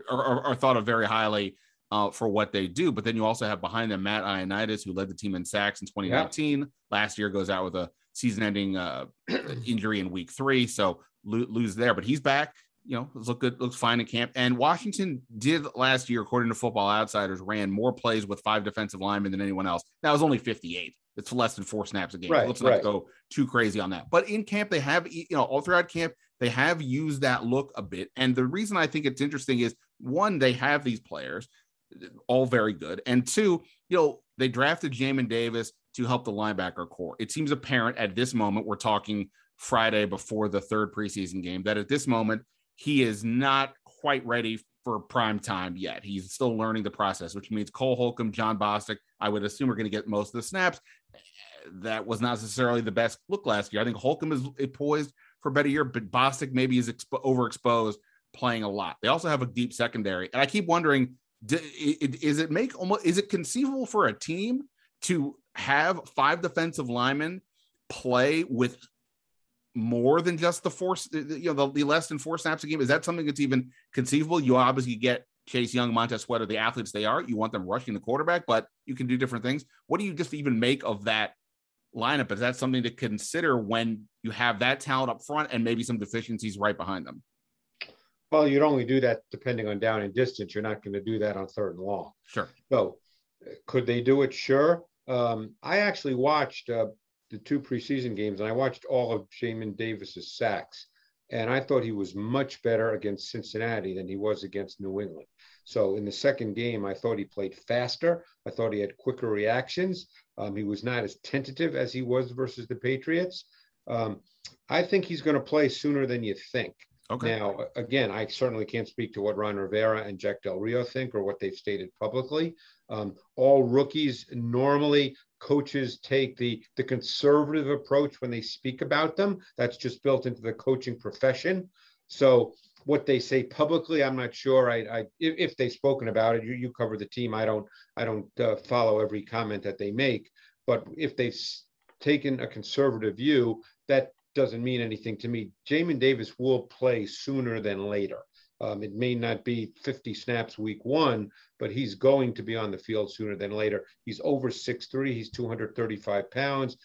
are, thought of very highly uh, for what they do. But then you also have behind them Matt Ioannidis, who led the team in sacks in 2019. Yeah. Last year goes out with a season-ending uh, injury in week three, so lo- lose there. But he's back. You know, look good, looks fine in camp. And Washington did last year, according to Football Outsiders, ran more plays with five defensive linemen than anyone else. That was only 58. It's less than four snaps a game. Right, let's not right. go too crazy on that. But in camp, they have, you know, all throughout camp, they have used that look a bit. And the reason I think it's interesting is one, they have these players, all very good. And two, you know, they drafted Jamin Davis to help the linebacker corps. It seems apparent at this moment, we're talking Friday before the third preseason game, that at this moment, he is not quite ready for prime time yet. He's still learning the process, which means Cole Holcomb, Jon Bostic, I would assume are going to get most of the snaps. That was not necessarily the best look last year. I think Holcomb is poised for a better year, but Bostic maybe is expo- overexposed playing a lot. They also have a deep secondary. And I keep wondering, is it make almost, is it conceivable for a team to have five defensive linemen play with more than just the four, you know, the, the, less than four snaps a game? Is that something that's even conceivable? You obviously get Chase Young, Montez Sweat, the athletes they are. You want them rushing the quarterback, but you can do different things. What do you just even make of that lineup? Is that something to consider when you have that talent up front and maybe some deficiencies right behind them? Well, you'd only do that depending on down and distance. You're not going to do that on third and long. Sure. So, could they do it? Sure. Um, I actually watched uh, the two preseason games, and I watched all of Jamin Davis's sacks, and I thought he was much better against Cincinnati than he was against New England. So in the second game, I thought he played faster. I thought he had quicker reactions. Um, he was not as tentative as he was versus the Patriots. Um, I think he's going to play sooner than you think. Okay. Now, again, I certainly can't speak to what Ron Rivera and Jack Del Rio think or what they've stated publicly. Um, all rookies normally coaches take the the conservative approach when they speak about them. That's just built into the coaching profession. So what they say publicly, I'm not sure. I, I if, if, they've spoken about it, you, you cover the team. I don't I don't uh, follow every comment that they make. But if they've taken a conservative view, that doesn't mean anything to me. Jamin Davis will play sooner than later. Um, it may not be 50 snaps week one, but he's going to be on the field sooner than later. He's over 6'3, he's 235 pounds.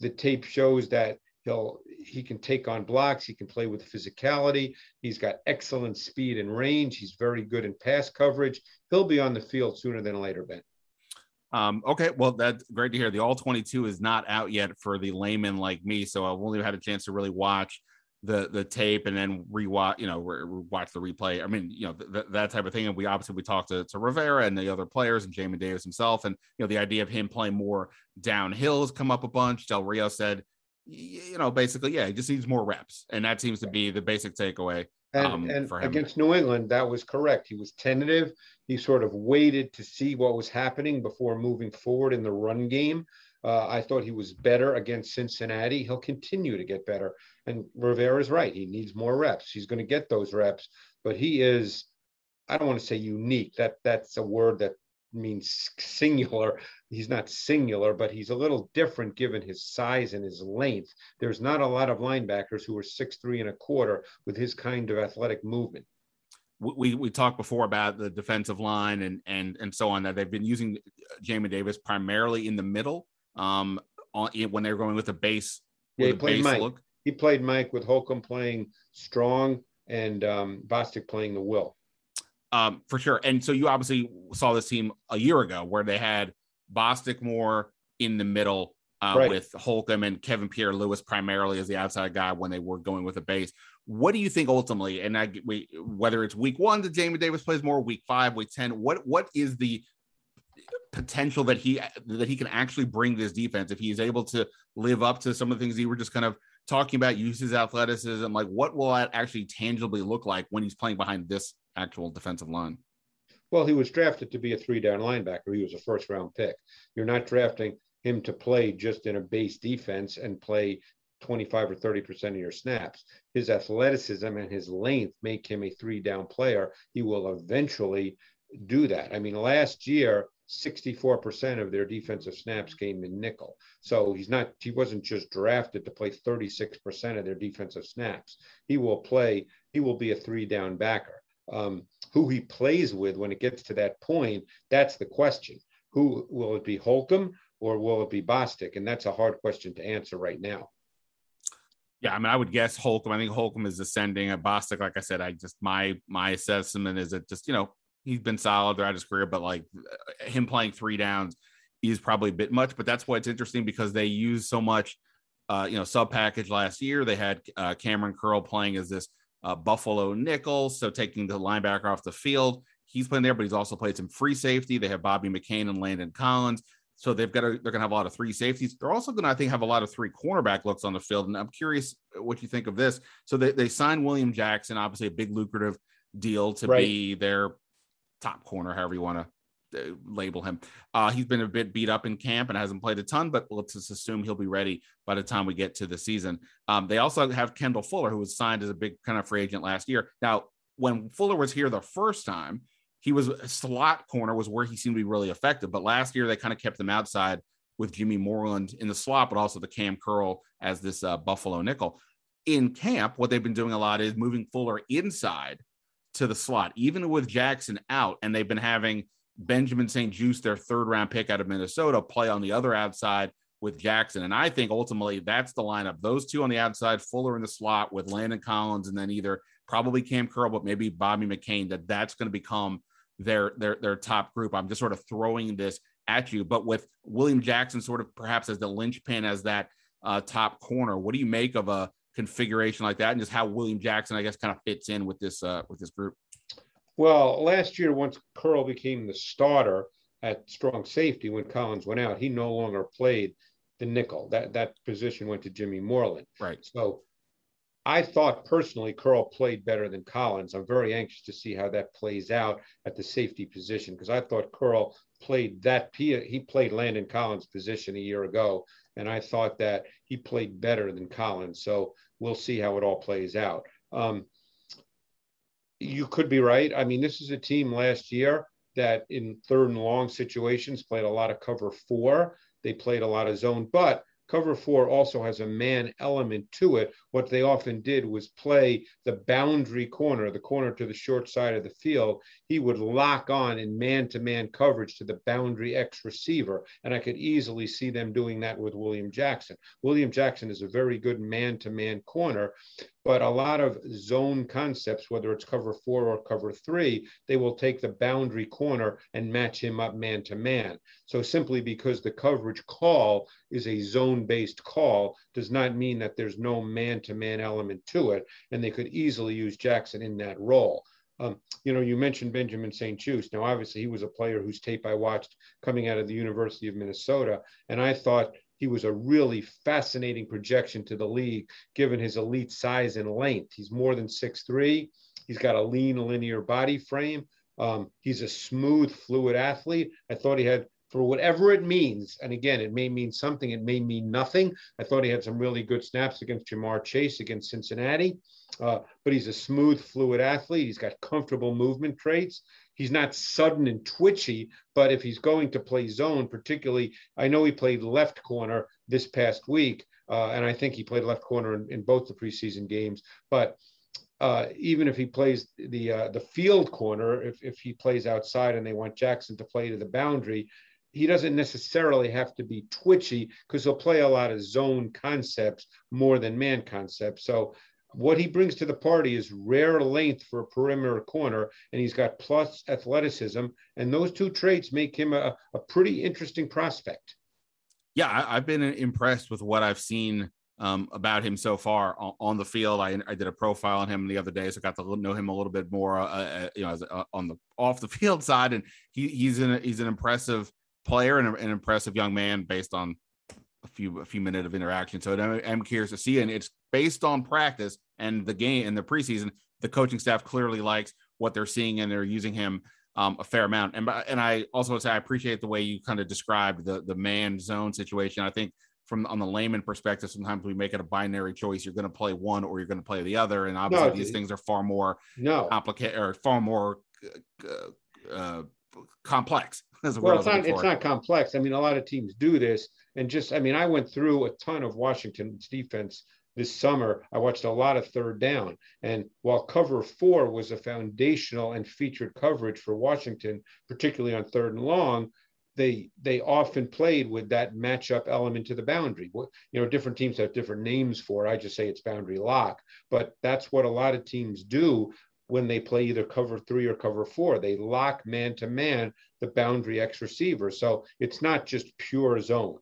The tape shows that he'll he can take on blocks, he can play with physicality, he's got excellent speed and range, he's very good in pass coverage. He'll be on the field sooner than later, Ben. Um, okay, well, that's great to hear. The All 22 is not out yet for the layman like me, so I've only had a chance to really watch the the tape and then rewatch, you know, watch the replay. I mean, you know, th- that type of thing. And we obviously we talked to, to Rivera and the other players and Jamin Davis himself, and you know, the idea of him playing more downhill has come up a bunch. Del Rio said, you know, basically, yeah, he just needs more reps, and that seems to be the basic takeaway. And, um, and against New England, that was correct. He was tentative. He sort of waited to see what was happening before moving forward in the run game. Uh, I thought he was better against Cincinnati. He'll continue to get better. And Rivera is right. He needs more reps. He's going to get those reps, but he is, I don't want to say unique. That that's a word that means singular. He's not singular, but he's a little different given his size and his length. There's not a lot of linebackers who are six three and a quarter with his kind of athletic movement we we talked before about the defensive line and and and so on that they've been using Jamin Davis primarily in the middle um, on, when they were going with a base. Yeah, he played Mike. Look. He played Mike with Holcomb playing strong and um, Bostic playing the will. Um, for sure. And so you obviously saw this team a year ago where they had Bostic more in the middle uh, right. with Holcomb and Kevin Pierre-Louis primarily as the outside guy when they were going with a base. What do you think ultimately? And I, we, whether it's week one that Jamin Davis plays more, week five, week ten, what what is the potential that he that he can actually bring this defense if he is able to live up to some of the things you were just kind of talking about use his athleticism like what will that actually tangibly look like when he's playing behind this actual defensive line well he was drafted to be a three down linebacker he was a first round pick you're not drafting him to play just in a base defense and play 25 or 30% of your snaps. His athleticism and his length make him a three down player. He will eventually do that. I mean, last year, 64% of their defensive snaps came in nickel. So he's not, he wasn't just drafted to play 36% of their defensive snaps. He will play, he will be a three down backer. Um, who he plays with when it gets to that point, that's the question. Who will it be Holcomb or will it be Bostic? And that's a hard question to answer right now. Yeah, I mean, I would guess Holcomb. I think Holcomb is ascending. At Bostic, like I said, I just my my assessment is that just you know he's been solid throughout his career, but like him playing three downs is probably a bit much. But that's why it's interesting because they use so much, uh, you know, sub package last year. They had uh, Kamren Curl playing as this uh, Buffalo nickel, so taking the linebacker off the field. He's playing there, but he's also played some free safety. They have Bobby McCain and Landon Collins. So they've got to, they're going to have a lot of three safeties. They're also going to, I think, have a lot of three cornerback looks on the field. And I'm curious what you think of this. So they, they signed William Jackson, obviously a big lucrative deal to right. be their top corner, however you want to label him. Uh, he's been a bit beat up in camp and hasn't played a ton, but let's just assume he'll be ready by the time we get to the season. Um, they also have Kendall Fuller, who was signed as a big kind of free agent last year. Now, when Fuller was here the first time, he was a slot corner was where he seemed to be really effective. But last year they kind of kept him outside with Jimmy Moreland in the slot, but also the Kam Curl as this uh, Buffalo nickel. In camp, what they've been doing a lot is moving Fuller inside to the slot, even with Jackson out, and they've been having Benjamin St-Juste, their third round pick out of Minnesota, play on the other outside with Jackson. And I think ultimately that's the lineup. Those two on the outside, Fuller in the slot with Landon Collins, and then either probably Kam Curl, but maybe Bobby McCain, that that's going to become their their their top group. I'm just sort of throwing this at you, but with William Jackson sort of perhaps as the linchpin as that uh, top corner, what do you make of a configuration like that, and just how William Jackson, I guess, kind of fits in with this uh, with this group? Well, last year, once Curl became the starter at strong safety when Collins went out, he no longer played the nickel. That that position went to Jimmy Moreland. Right. So I thought personally Curl played better than Collins. I'm very anxious to see how that plays out at the safety position because I thought Curl played that he played Landon Collins' position a year ago, and I thought that he played better than Collins. So we'll see how it all plays out. Um, you could be right. I mean, this is a team last year that in third and long situations played a lot of cover four. They played a lot of zone, but Cover four also has a man element to it. What they often did was play the boundary corner, the corner to the short side of the field. He would lock on in man to man coverage to the boundary X receiver. And I could easily see them doing that with William Jackson. William Jackson is a very good man to man corner, but a lot of zone concepts, whether it's cover four or cover three, they will take the boundary corner and match him up man to man. So simply because the coverage call is a zone based call does not mean that there's no man to man element to it. And they could easily use Jackson in that role. Um, you know, you mentioned Benjamin St-Juste. Now, obviously, he was a player whose tape I watched coming out of the University of Minnesota. And I thought he was a really fascinating projection to the league, given his elite size and length. He's more than six three. He's got a lean, linear body frame. Um, he's a smooth, fluid athlete. I thought he had, for whatever it means, and again, it may mean something, it may mean nothing. I thought he had some really good snaps against Ja'Marr Chase against Cincinnati. Uh, but he's a smooth, fluid athlete. He's got comfortable movement traits. He's not sudden and twitchy, but if he's going to play zone, particularly, I know he played left corner this past week, uh, and I think he played left corner in, in both the preseason games. But uh, even if he plays the uh, the field corner, if if he plays outside and they want Jackson to play to the boundary, he doesn't necessarily have to be twitchy because he'll play a lot of zone concepts more than man concepts. So what he brings to the party is rare length for a perimeter corner, and he's got plus athleticism. And those two traits make him a, a pretty interesting prospect. Yeah, I, have been impressed with what I've seen um, about him so far on, on the field. I, I, did a profile on him the other day, so I got to know him a little bit more, uh, uh, you know, uh, on the off the field side. And he, he's an he's an impressive player and an impressive young man based on a few a few minutes of interaction. So I'm, I'm curious to see, and it's based on practice and the game and the preseason. The coaching staff clearly likes what they're seeing, and they're using him um, a fair amount. And and I also say I appreciate the way you kind of described the the man zone situation. I think from on the layman perspective, sometimes we make it a binary choice. You're going to play one or you're going to play the other, and obviously no, these things are far more no complicated or far more uh, uh, complex. well, it's not it's not complex. I mean, a lot of teams do this, and just I mean, I went through a ton of Washington's defense this summer. I watched a lot of third down, and while cover four was a foundational and featured coverage for Washington, particularly on third and long, they they often played with that matchup element to the boundary. You know, different teams have different names for it. I just say it's boundary lock, but that's what a lot of teams do when they play either cover three or cover four. They lock man to man the boundary X receiver. So it's not just pure zone.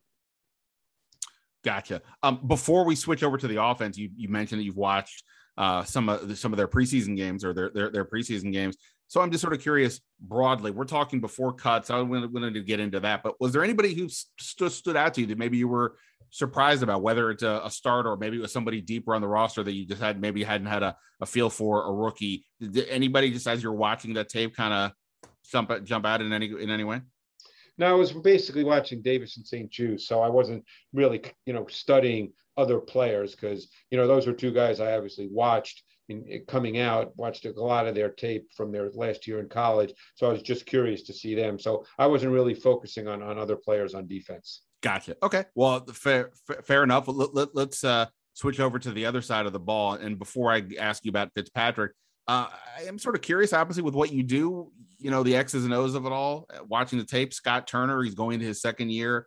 Gotcha. Um, before we switch over to the offense, you, you mentioned that you've watched uh, some of some of their preseason games or their, their their preseason games. So I'm just sort of curious broadly. We're talking before cuts. I wanted to get into that, but was there anybody who st- stood out to you that maybe you were surprised about, whether it's a, a start or maybe it was somebody deeper on the roster that you just had maybe hadn't had a, a feel for a rookie? Did anybody just as you're watching that tape kind of jump jump out in any in any way? No, I was basically watching Davis and St-Juste, so I wasn't really you know studying other players because you know those were two guys I obviously watched in, coming out, watched a lot of their tape from their last year in college. So I was just curious to see them. So I wasn't really focusing on, on other players on defense. Gotcha. Okay. Well, fair, fair enough. Let, us let, uh, switch over to the other side of the ball. And before I ask you about Fitzpatrick, uh, I am sort of curious, obviously, with what you do, you know, the X's and O's of it all, uh, watching the tape, Scott Turner, he's going into his second year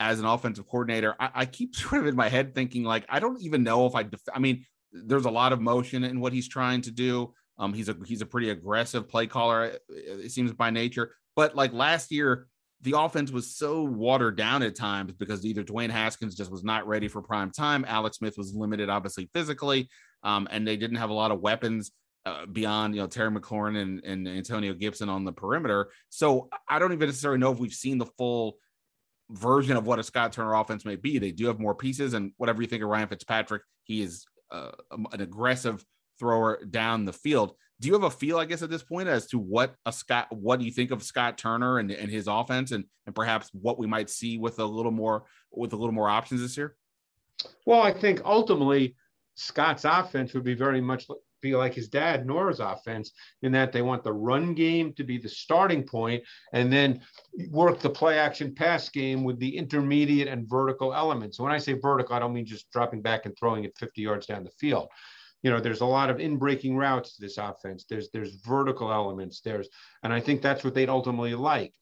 as an offensive coordinator. I, I keep sort of in my head thinking, like, I don't even know if I, def- I mean, there's a lot of motion in what he's trying to do. Um, he's a he's a pretty aggressive play caller. It seems by nature, but like last year, the offense was so watered down at times because either Dwayne Haskins just was not ready for prime time. Alex Smith was limited, obviously physically, um, and they didn't have a lot of weapons uh, beyond you know Terry McLaurin and, and Antonio Gibson on the perimeter. So I don't even necessarily know if we've seen the full version of what a Scott Turner offense may be. They do have more pieces, and whatever you think of Ryan Fitzpatrick, he is uh, an aggressive thrower down the field. Do you have a feel, I guess, at this point as to what a Scott, what do you think of Scott Turner and, and his offense, and and perhaps what we might see with a little more with a little more options this year? Well, I think ultimately Scott's offense would be very much be like his dad Norv's offense in that they want the run game to be the starting point and then work the play action pass game with the intermediate and vertical elements. When I say vertical, I don't mean just dropping back and throwing it 50 yards down the field. You know, there's a lot of in-breaking routes to this offense. There's there's vertical elements. There's, and I think that's what they'd ultimately like.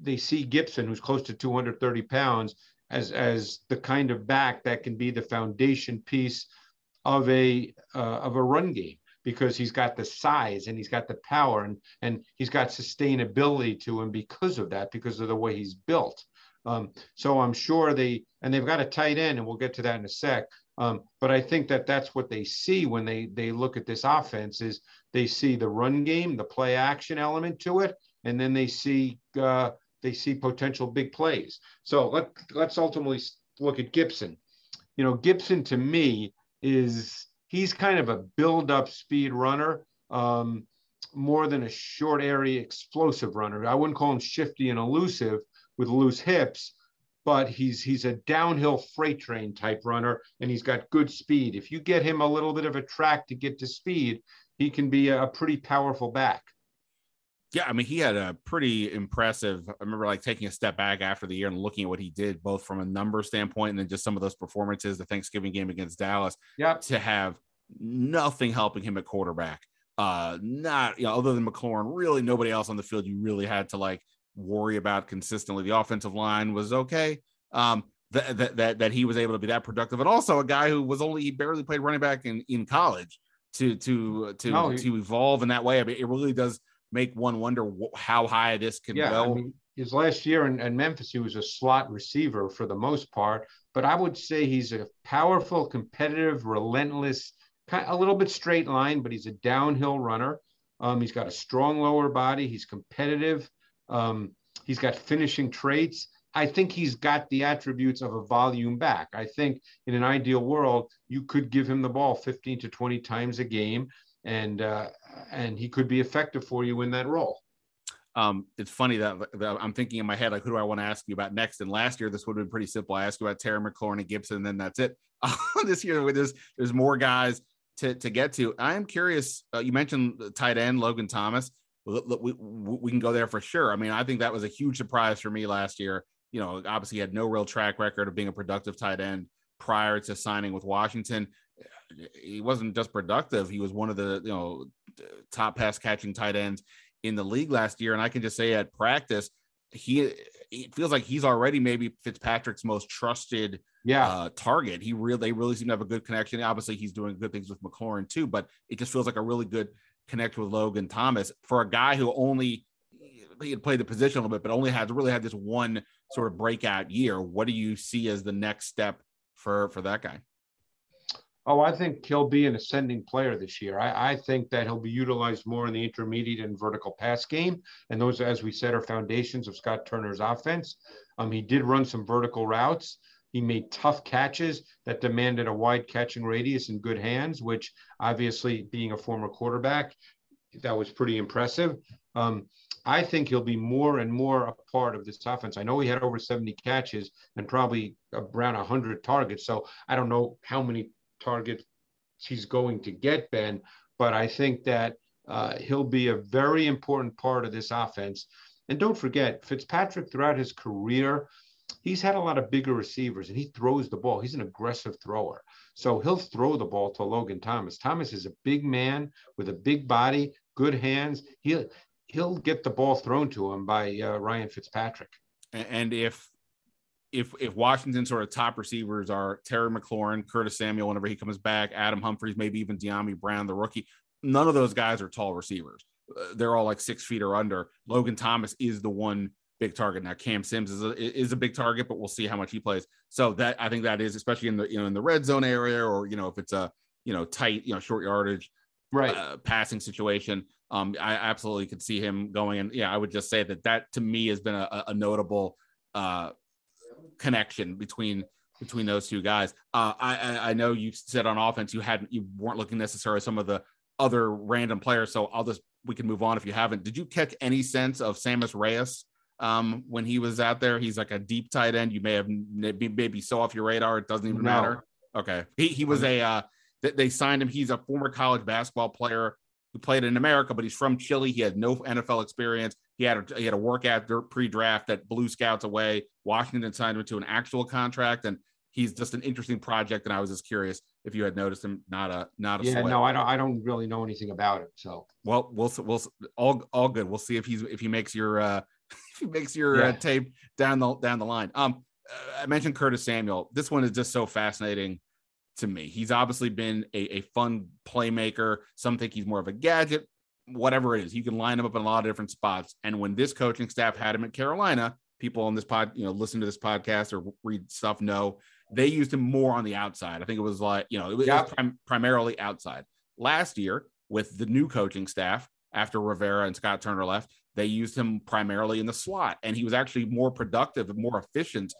They see Gibson, who's close to 230 pounds, as as the kind of back that can be the foundation piece of a uh, of a run game because he's got the size and he's got the power and and he's got sustainability to him because of that because of the way he's built. Um, so I'm sure they and they've got a tight end and we'll get to that in a sec. Um, but I think that that's what they see when they they look at this offense is they see the run game, the play action element to it, and then they see uh, they see potential big plays. So let let's ultimately look at Gibson. You know, Gibson to me is he's kind of a build up speed runner um, more than a short area explosive runner. I wouldn't call him shifty and elusive with loose hips, but he's he's a downhill freight train type runner and he's got good speed. If you get him a little bit of a track to get to speed, he can be a pretty powerful back. Yeah, I mean, he had a pretty impressive. I remember like taking a step back after the year and looking at what he did, both from a number standpoint and then just some of those performances, the Thanksgiving game against Dallas. Yeah, to have nothing helping him at quarterback. Uh, not you know, other than McLaurin, really nobody else on the field you really had to like worry about consistently. The offensive line was okay. Um, that, that that that he was able to be that productive, and also a guy who was only he barely played running back in in college to to to no, to evolve in that way. I mean, it really does make one wonder how high this can yeah, go. I mean, his last year in, in, Memphis, he was a slot receiver for the most part, but I would say he's a powerful, competitive, relentless, kind of a little bit straight line, but he's a downhill runner. Um, he's got a strong lower body. He's competitive. Um, he's got finishing traits. I think he's got the attributes of a volume back. I think in an ideal world, you could give him the ball 15 to 20 times a game and uh, and he could be effective for you in that role. Um, it's funny that, that, I'm thinking in my head, like, who do I want to ask you about next? And last year, this would have been pretty simple. I asked you about Terry McLaurin and Gibson, and then that's it. this year, there's there's more guys to to get to. I am curious. Uh, you mentioned tight end Logan Thomas. We, we, we can go there for sure. I mean, I think that was a huge surprise for me last year. You know, obviously, he had no real track record of being a productive tight end prior to signing with Washington. He wasn't just productive; he was one of the you know top pass catching tight ends in the league last year. And I can just say at practice, he it feels like he's already maybe Fitzpatrick's most trusted yeah. uh, target. He really they really seem to have a good connection. Obviously, he's doing good things with McLaurin too, but it just feels like a really good connect with Logan Thomas for a guy who only he had played the position a little bit, but only has really had this one sort of breakout year. What do you see as the next step for for that guy? Oh, I think he'll be an ascending player this year. I, I, think that he'll be utilized more in the intermediate and vertical pass game. And those, as we said, are foundations of Scott Turner's offense. Um, he did run some vertical routes. He made tough catches that demanded a wide catching radius and good hands, which obviously, being a former quarterback, that was pretty impressive. Um, I think he'll be more and more a part of this offense. I know he had over 70 catches and probably around 100 targets. So I don't know how many target he's going to get, Ben. But I think that uh, he'll be a very important part of this offense. And don't forget, Fitzpatrick throughout his career, he's had a lot of bigger receivers and he throws the ball. He's an aggressive thrower. So he'll throw the ball to Logan Thomas. Thomas is a big man with a big body, good hands. He'll he'll get the ball thrown to him by uh, Ryan Fitzpatrick. And if if if Washington's sort of top receivers are Terry McLaurin, Curtis Samuel, whenever he comes back, Adam Humphries, maybe even Dyami Brown, the rookie, none of those guys are tall receivers. Uh, they're all like six feet or under. Logan Thomas is the one big target. Now Cam Sims is a, is a big target, but we'll see how much he plays. So that I think that is especially in the you know in the red zone area or you know if it's a you know tight you know short yardage right uh, passing situation. Um, I absolutely could see him going and yeah, I would just say that that to me has been a, a notable uh, connection between between those two guys. Uh, I I know you said on offense you hadn't you weren't looking necessarily some of the other random players. So I'll just we can move on if you haven't. Did you catch any sense of Sammis Reyes um, when he was out there? He's like a deep tight end. You may have maybe, so off your radar. It doesn't even no. matter. Okay, he he was a uh, they signed him. He's a former college basketball player who played in America, but he's from Chile. He had no NFL experience. He had a, he had a workout pre-draft that blew scouts away. Washington signed him to an actual contract, and he's just an interesting project. And I was just curious if you had noticed him. Not a not a yeah. Sweat. No, I don't. I don't really know anything about it. So well, we'll we'll all all good. We'll see if he's if he makes your uh if he makes your uh, yeah. uh, tape down the down the line. Um, I mentioned Curtis Samuel. This one is just so fascinating to me. He's obviously been a, a fun playmaker. Some think he's more of a gadget whatever it is. You can line him up in a lot of different spots. And when this coaching staff had him at Carolina, people on this pod, you know, listen to this podcast or read stuff know they used him more on the outside. I think it was like, you know, it was, yep. it was prim- primarily outside. Last year, with the new coaching staff after Rivera and Scott Turner left, they used him primarily in the slot, and he was actually more productive and more efficient.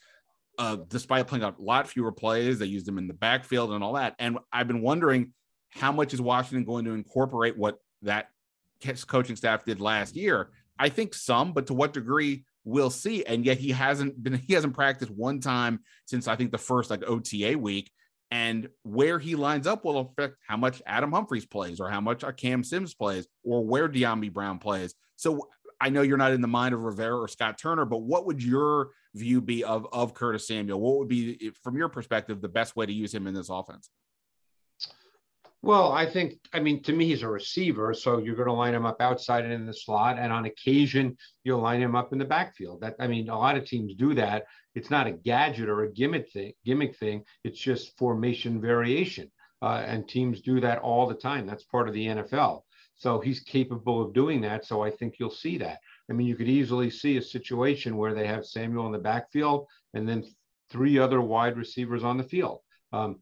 Uh, despite playing a lot fewer plays, they used him in the backfield and all that. And I've been wondering how much is Washington going to incorporate what that coaching staff did last year. I think some, but to what degree we'll see. And yet he hasn't been he hasn't practiced one time since I think the first like OTA week. And where he lines up will affect how much Adam Humphries plays or how much a Cam Sims plays or where Dyami Brown plays. So I know you're not in the mind of Rivera or Scott Turner, but what would your view be of, of Curtis Samuel? What would be, from your perspective, the best way to use him in this offense? Well, I think, I mean, to me, he's a receiver. So you're going to line him up outside and in the slot. And on occasion, you'll line him up in the backfield. That, I mean, a lot of teams do that. It's not a gadget or a gimmick thing, gimmick thing. It's just formation variation. Uh, and teams do that all the time. That's part of the NFL. So he's capable of doing that. So I think you'll see that. I mean, you could easily see a situation where they have Samuel in the backfield and then three other wide receivers on the field. Um,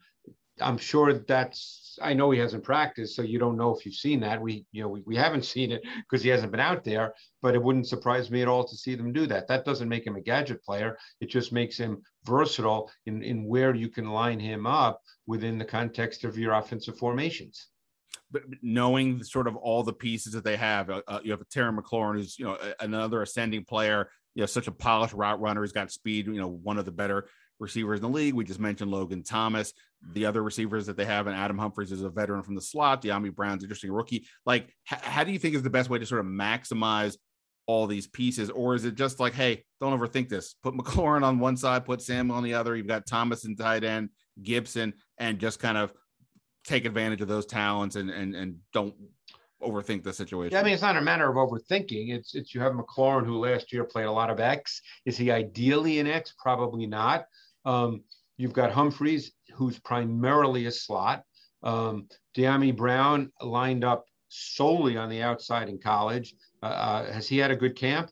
I'm sure that's I know he hasn't practiced, so you don't know if you've seen that. We you know we, we haven't seen it because he hasn't been out there, but it wouldn't surprise me at all to see them do that. That doesn't make him a gadget player. It just makes him versatile in, in where you can line him up within the context of your offensive formations. but knowing sort of all the pieces that they have, uh, uh, you have a Terry McLaurin, who's you know another ascending player. You know, such a polished route runner. He's got speed. You know, one of the better receivers in the league. We just mentioned Logan Thomas. The other receivers that they have, and Adam Humphries is a veteran from the slot. Dyami Brown's interesting rookie. Like, h- how do you think is the best way to sort of maximize all these pieces, or is it just like, hey, don't overthink this? Put McLaurin on one side, put Samuel on the other. You've got Thomas and tight end, Gibson, and just kind of take advantage of those talents and and and don't overthink the situation. Yeah, I mean, it's not a matter of overthinking. It's it's you have McLaurin who last year played a lot of X. Is he ideally an X? Probably not. Um, you've got Humphries, who's primarily a slot. Um, Dyami Brown lined up solely on the outside in college. Uh, uh, has he had a good camp?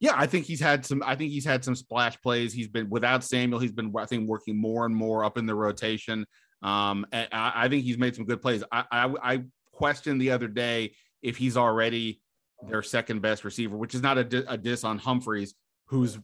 Yeah, I think he's had some. I think he's had some splash plays. He's been without Samuel. He's been, I think, working more and more up in the rotation. Um, and I, I think he's made some good plays. I, I, I questioned the other day if he's already their second best receiver, which is not a, a diss on Humphries, who's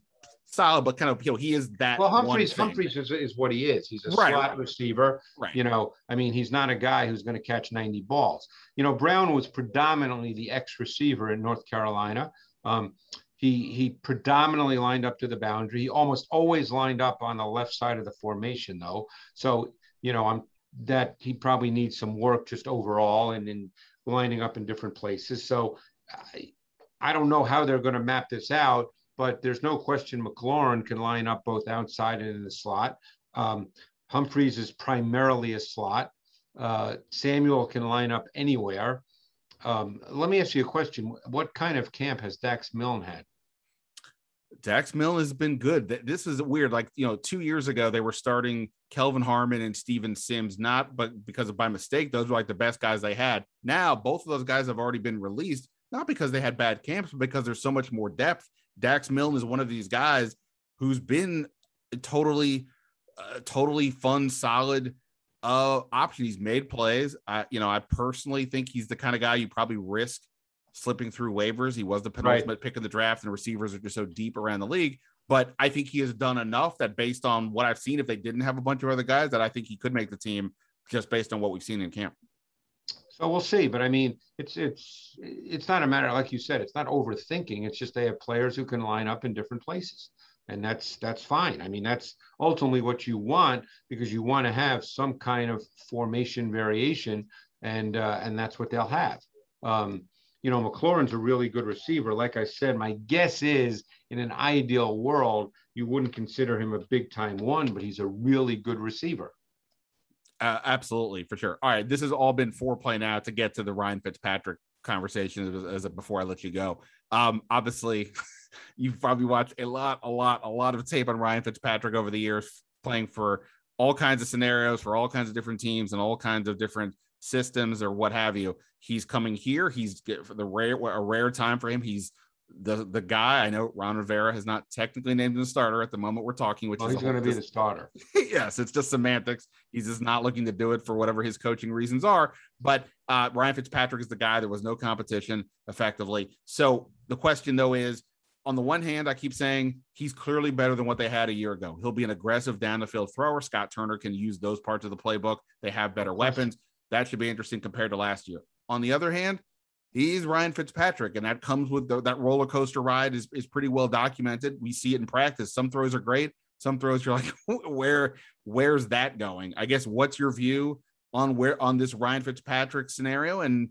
solid, but kind of you know he is that. Well, Humphries, Humphries is, is what he is. He's a right, slot right. receiver. Right. You know, I mean, he's not a guy who's going to catch 90 balls. You know, Brown was predominantly the X receiver in North Carolina. Um, he he predominantly lined up to the boundary. He almost always lined up on the left side of the formation, though. So you know, I'm that he probably needs some work just overall and in lining up in different places. So I, I don't know how they're going to map this out, but there's no question McLaurin can line up both outside and in the slot. Um, Humphries is primarily a slot. Uh, Samuel can line up anywhere. Um, let me ask you a question. What kind of camp has Dax Milne had? Dax Milne has been good. This is weird. Like, you know, two years ago, they were starting Kelvin Harmon and Steven Sims, not but because of by mistake, those were like the best guys they had. Now, both of those guys have already been released, not because they had bad camps, but because there's so much more depth. Dax Milne is one of these guys who's been totally, uh, totally fun, solid uh, option. He's made plays. I, you know, I personally think he's the kind of guy you probably risk slipping through waivers. He was the penultimate right. pick in the draft, and receivers are just so deep around the league. But I think he has done enough that based on what I've seen, if they didn't have a bunch of other guys, that I think he could make the team just based on what we've seen in camp. So we'll see. But I mean, it's it's it's not a matter, like you said, it's not overthinking. It's just they have players who can line up in different places. And that's that's fine. I mean, that's ultimately what you want because you want to have some kind of formation variation, and uh, and that's what they'll have. Um, you know, McLaurin's a really good receiver. Like I said, my guess is in an ideal world, you wouldn't consider him a big time one, but he's a really good receiver. Uh, absolutely, for sure. All right, this has all been foreplay now to get to the Ryan Fitzpatrick conversation as, as a, before I let you go. Um, obviously, you've probably watched a lot, a lot, a lot of tape on Ryan Fitzpatrick over the years, playing for all kinds of scenarios for all kinds of different teams and all kinds of different systems or what have you. He's coming here. He's for the rare a rare time for him. He's the the guy. I know Ron Rivera has not technically named him the starter at the moment we're talking, which is he's going to be the starter. yes, it's just semantics. He's just not looking to do it for whatever his coaching reasons are. But uh, Ryan Fitzpatrick is the guy. There was no competition effectively. So the question though is. On the one hand, I keep saying he's clearly better than what they had a year ago. He'll be an aggressive down the field thrower. Scott Turner can use those parts of the playbook. They have better weapons. That should be interesting compared to last year. On the other hand, he's Ryan Fitzpatrick, and that comes with the, that roller coaster ride is, is pretty well documented. We see it in practice. Some throws are great. Some throws you're like, where where's that going? I guess what's your view on where on this Ryan Fitzpatrick scenario, and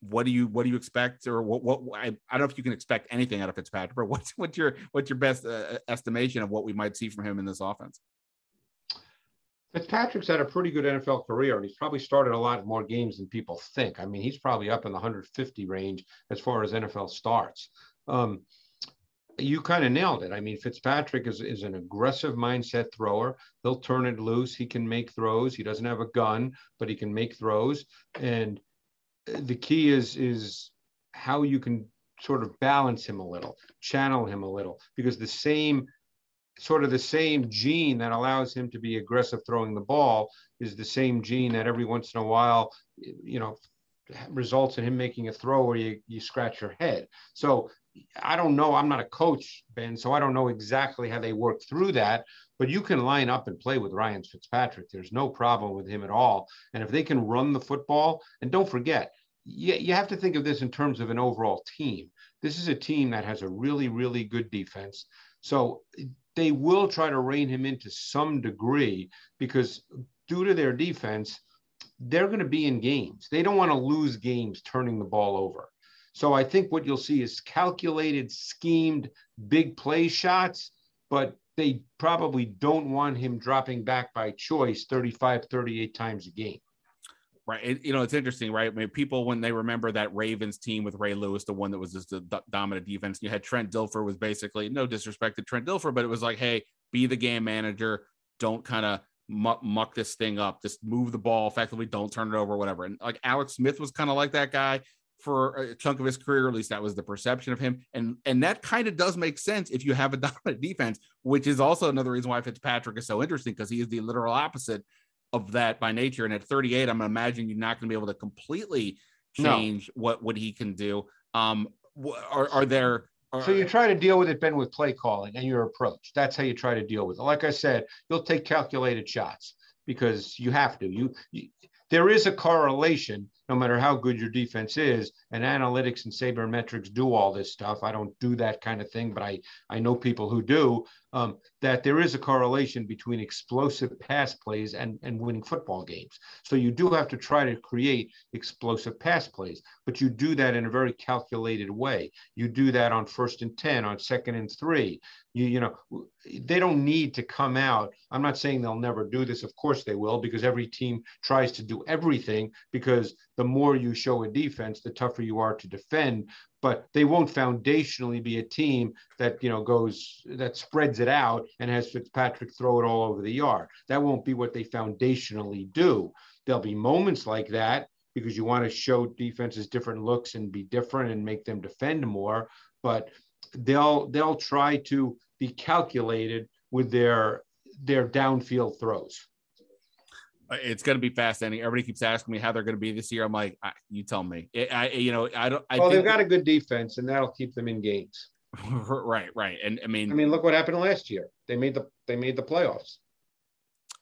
what do you what do you expect, or what what I, I don't know if you can expect anything out of Fitzpatrick, but what's what's your what's your best uh, estimation of what we might see from him in this offense? Fitzpatrick's had a pretty good NFL career, and he's probably started a lot more games than people think. I mean, he's probably up in the 150 range as far as NFL starts. Um, you kind of nailed it. I mean, Fitzpatrick is, is an aggressive mindset thrower. He'll turn it loose. He can make throws. He doesn't have a gun, but he can make throws. And the key is is how you can sort of balance him a little, channel him a little, because the same sort of the same gene that allows him to be aggressive throwing the ball is the same gene that every once in a while, you know, results in him making a throw where you, you scratch your head. So I don't know. I'm not a coach, Ben, so I don't know exactly how they work through that. But you can line up and play with Ryan Fitzpatrick. There's no problem with him at all. And if they can run the football, and don't forget, you, you have to think of this in terms of an overall team. This is a team that has a really, really good defense. So they will try to rein him into some degree because due to their defense, they're going to be in games. They don't want to lose games turning the ball over. So I think what you'll see is calculated, schemed, big play shots, but they probably don't want him dropping back by choice 35, 38 times a game. Right. It, you know, it's interesting, right? I mean, people, when they remember that Ravens team with Ray Lewis, the one that was just the dominant defense, you had Trent Dilfer was basically no disrespect to Trent Dilfer, but it was like, hey, be the game manager. Don't kind of muck, muck this thing up. Just move the ball effectively. Don't turn it over, whatever. And like Alex Smith was kind of like that guy for a chunk of his career. At least that was the perception of him. And and that kind of does make sense if you have a dominant defense, which is also another reason why Fitzpatrick is so interesting because he is the literal opposite of that by nature. And at 38, I'm imagine you're not going to be able to completely change no. what what he can do. Um, are, are there so you try to deal with it, Ben, with play calling and your approach. That's how you try to deal with it. Like I said, you'll take calculated shots because you have to. You, you there is a correlation no matter how good your defense is. And analytics and sabermetrics do all this stuff. I don't do that kind of thing, but I, I know people who do. Um, that there is a correlation between explosive pass plays and, and winning football games. So you do have to try to create explosive pass plays, but you do that in a very calculated way. You do that on first and 10, on second and three. You, you know, they don't need to come out. I'm not saying they'll never do this. Of course they will, because every team tries to do everything because the more you show a defense, the tougher you are to defend. But they won't foundationally be a team that you know goes that spreads it out and has Fitzpatrick throw it all over the yard. That won't be what they foundationally do. There'll be moments like that because you want to show defenses different looks and be different and make them defend more. But they'll they'll try to be calculated with their their downfield throws. It's going to be fascinating. Everybody keeps asking me how they're going to be this year. I'm like, I, you tell me. I, you know, I don't. I well, they've got a good defense, and that'll keep them in games. right, right, and I mean, I mean, look what happened last year. They made the they made the playoffs.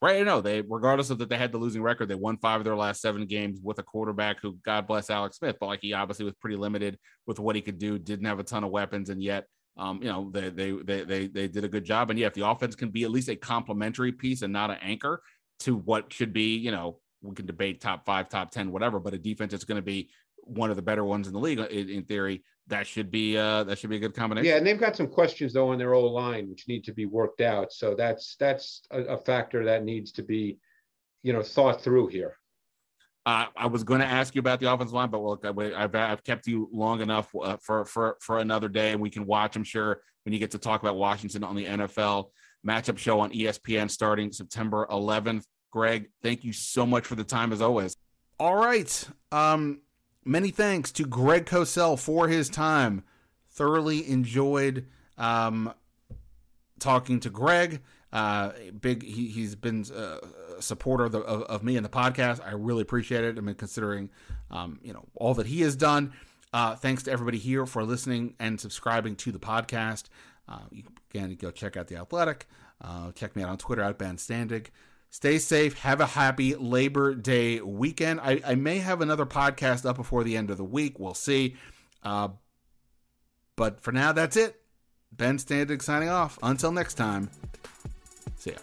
Right, I know they, regardless of that, they had the losing record. They won five of their last seven games with a quarterback who, God bless Alex Smith, but like he obviously was pretty limited with what he could do. Didn't have a ton of weapons, and yet um, you know, they, they they they they did a good job. And yeah, if the offense can be at least a complementary piece and not an anchor, to what should be, you know, we can debate top five, top 10, whatever, but a defense that's going to be one of the better ones in the league in, in, theory. That should be uh that should be a good combination. Yeah, and they've got some questions though on their old line which need to be worked out. So that's that's a, a factor that needs to be, you know, thought through here. Uh, I was going to ask you about the offensive line, but look, I've, I've kept you long enough uh, for for for another day, and we can watch. I'm sure when you get to talk about Washington on the NFL matchup show on ESPN starting September 11th. Greg, thank you so much for the time as always. All right. Um, many thanks to Greg Cosell for his time. Thoroughly enjoyed um, talking to Greg. Uh, big, he, he's been uh, a supporter of, the, of, of, me and the podcast. I really appreciate it. I mean, considering, um, you know, all that he has done. Uh, thanks to everybody here for listening and subscribing to the podcast. Uh, you can, go check out The Athletic. Uh, check me out on Twitter at Ben Standig. Stay safe. Have a happy Labor Day weekend. I, I may have another podcast up before the end of the week. We'll see. Uh, but for now, that's it. Ben Standig signing off. Until next time, see ya.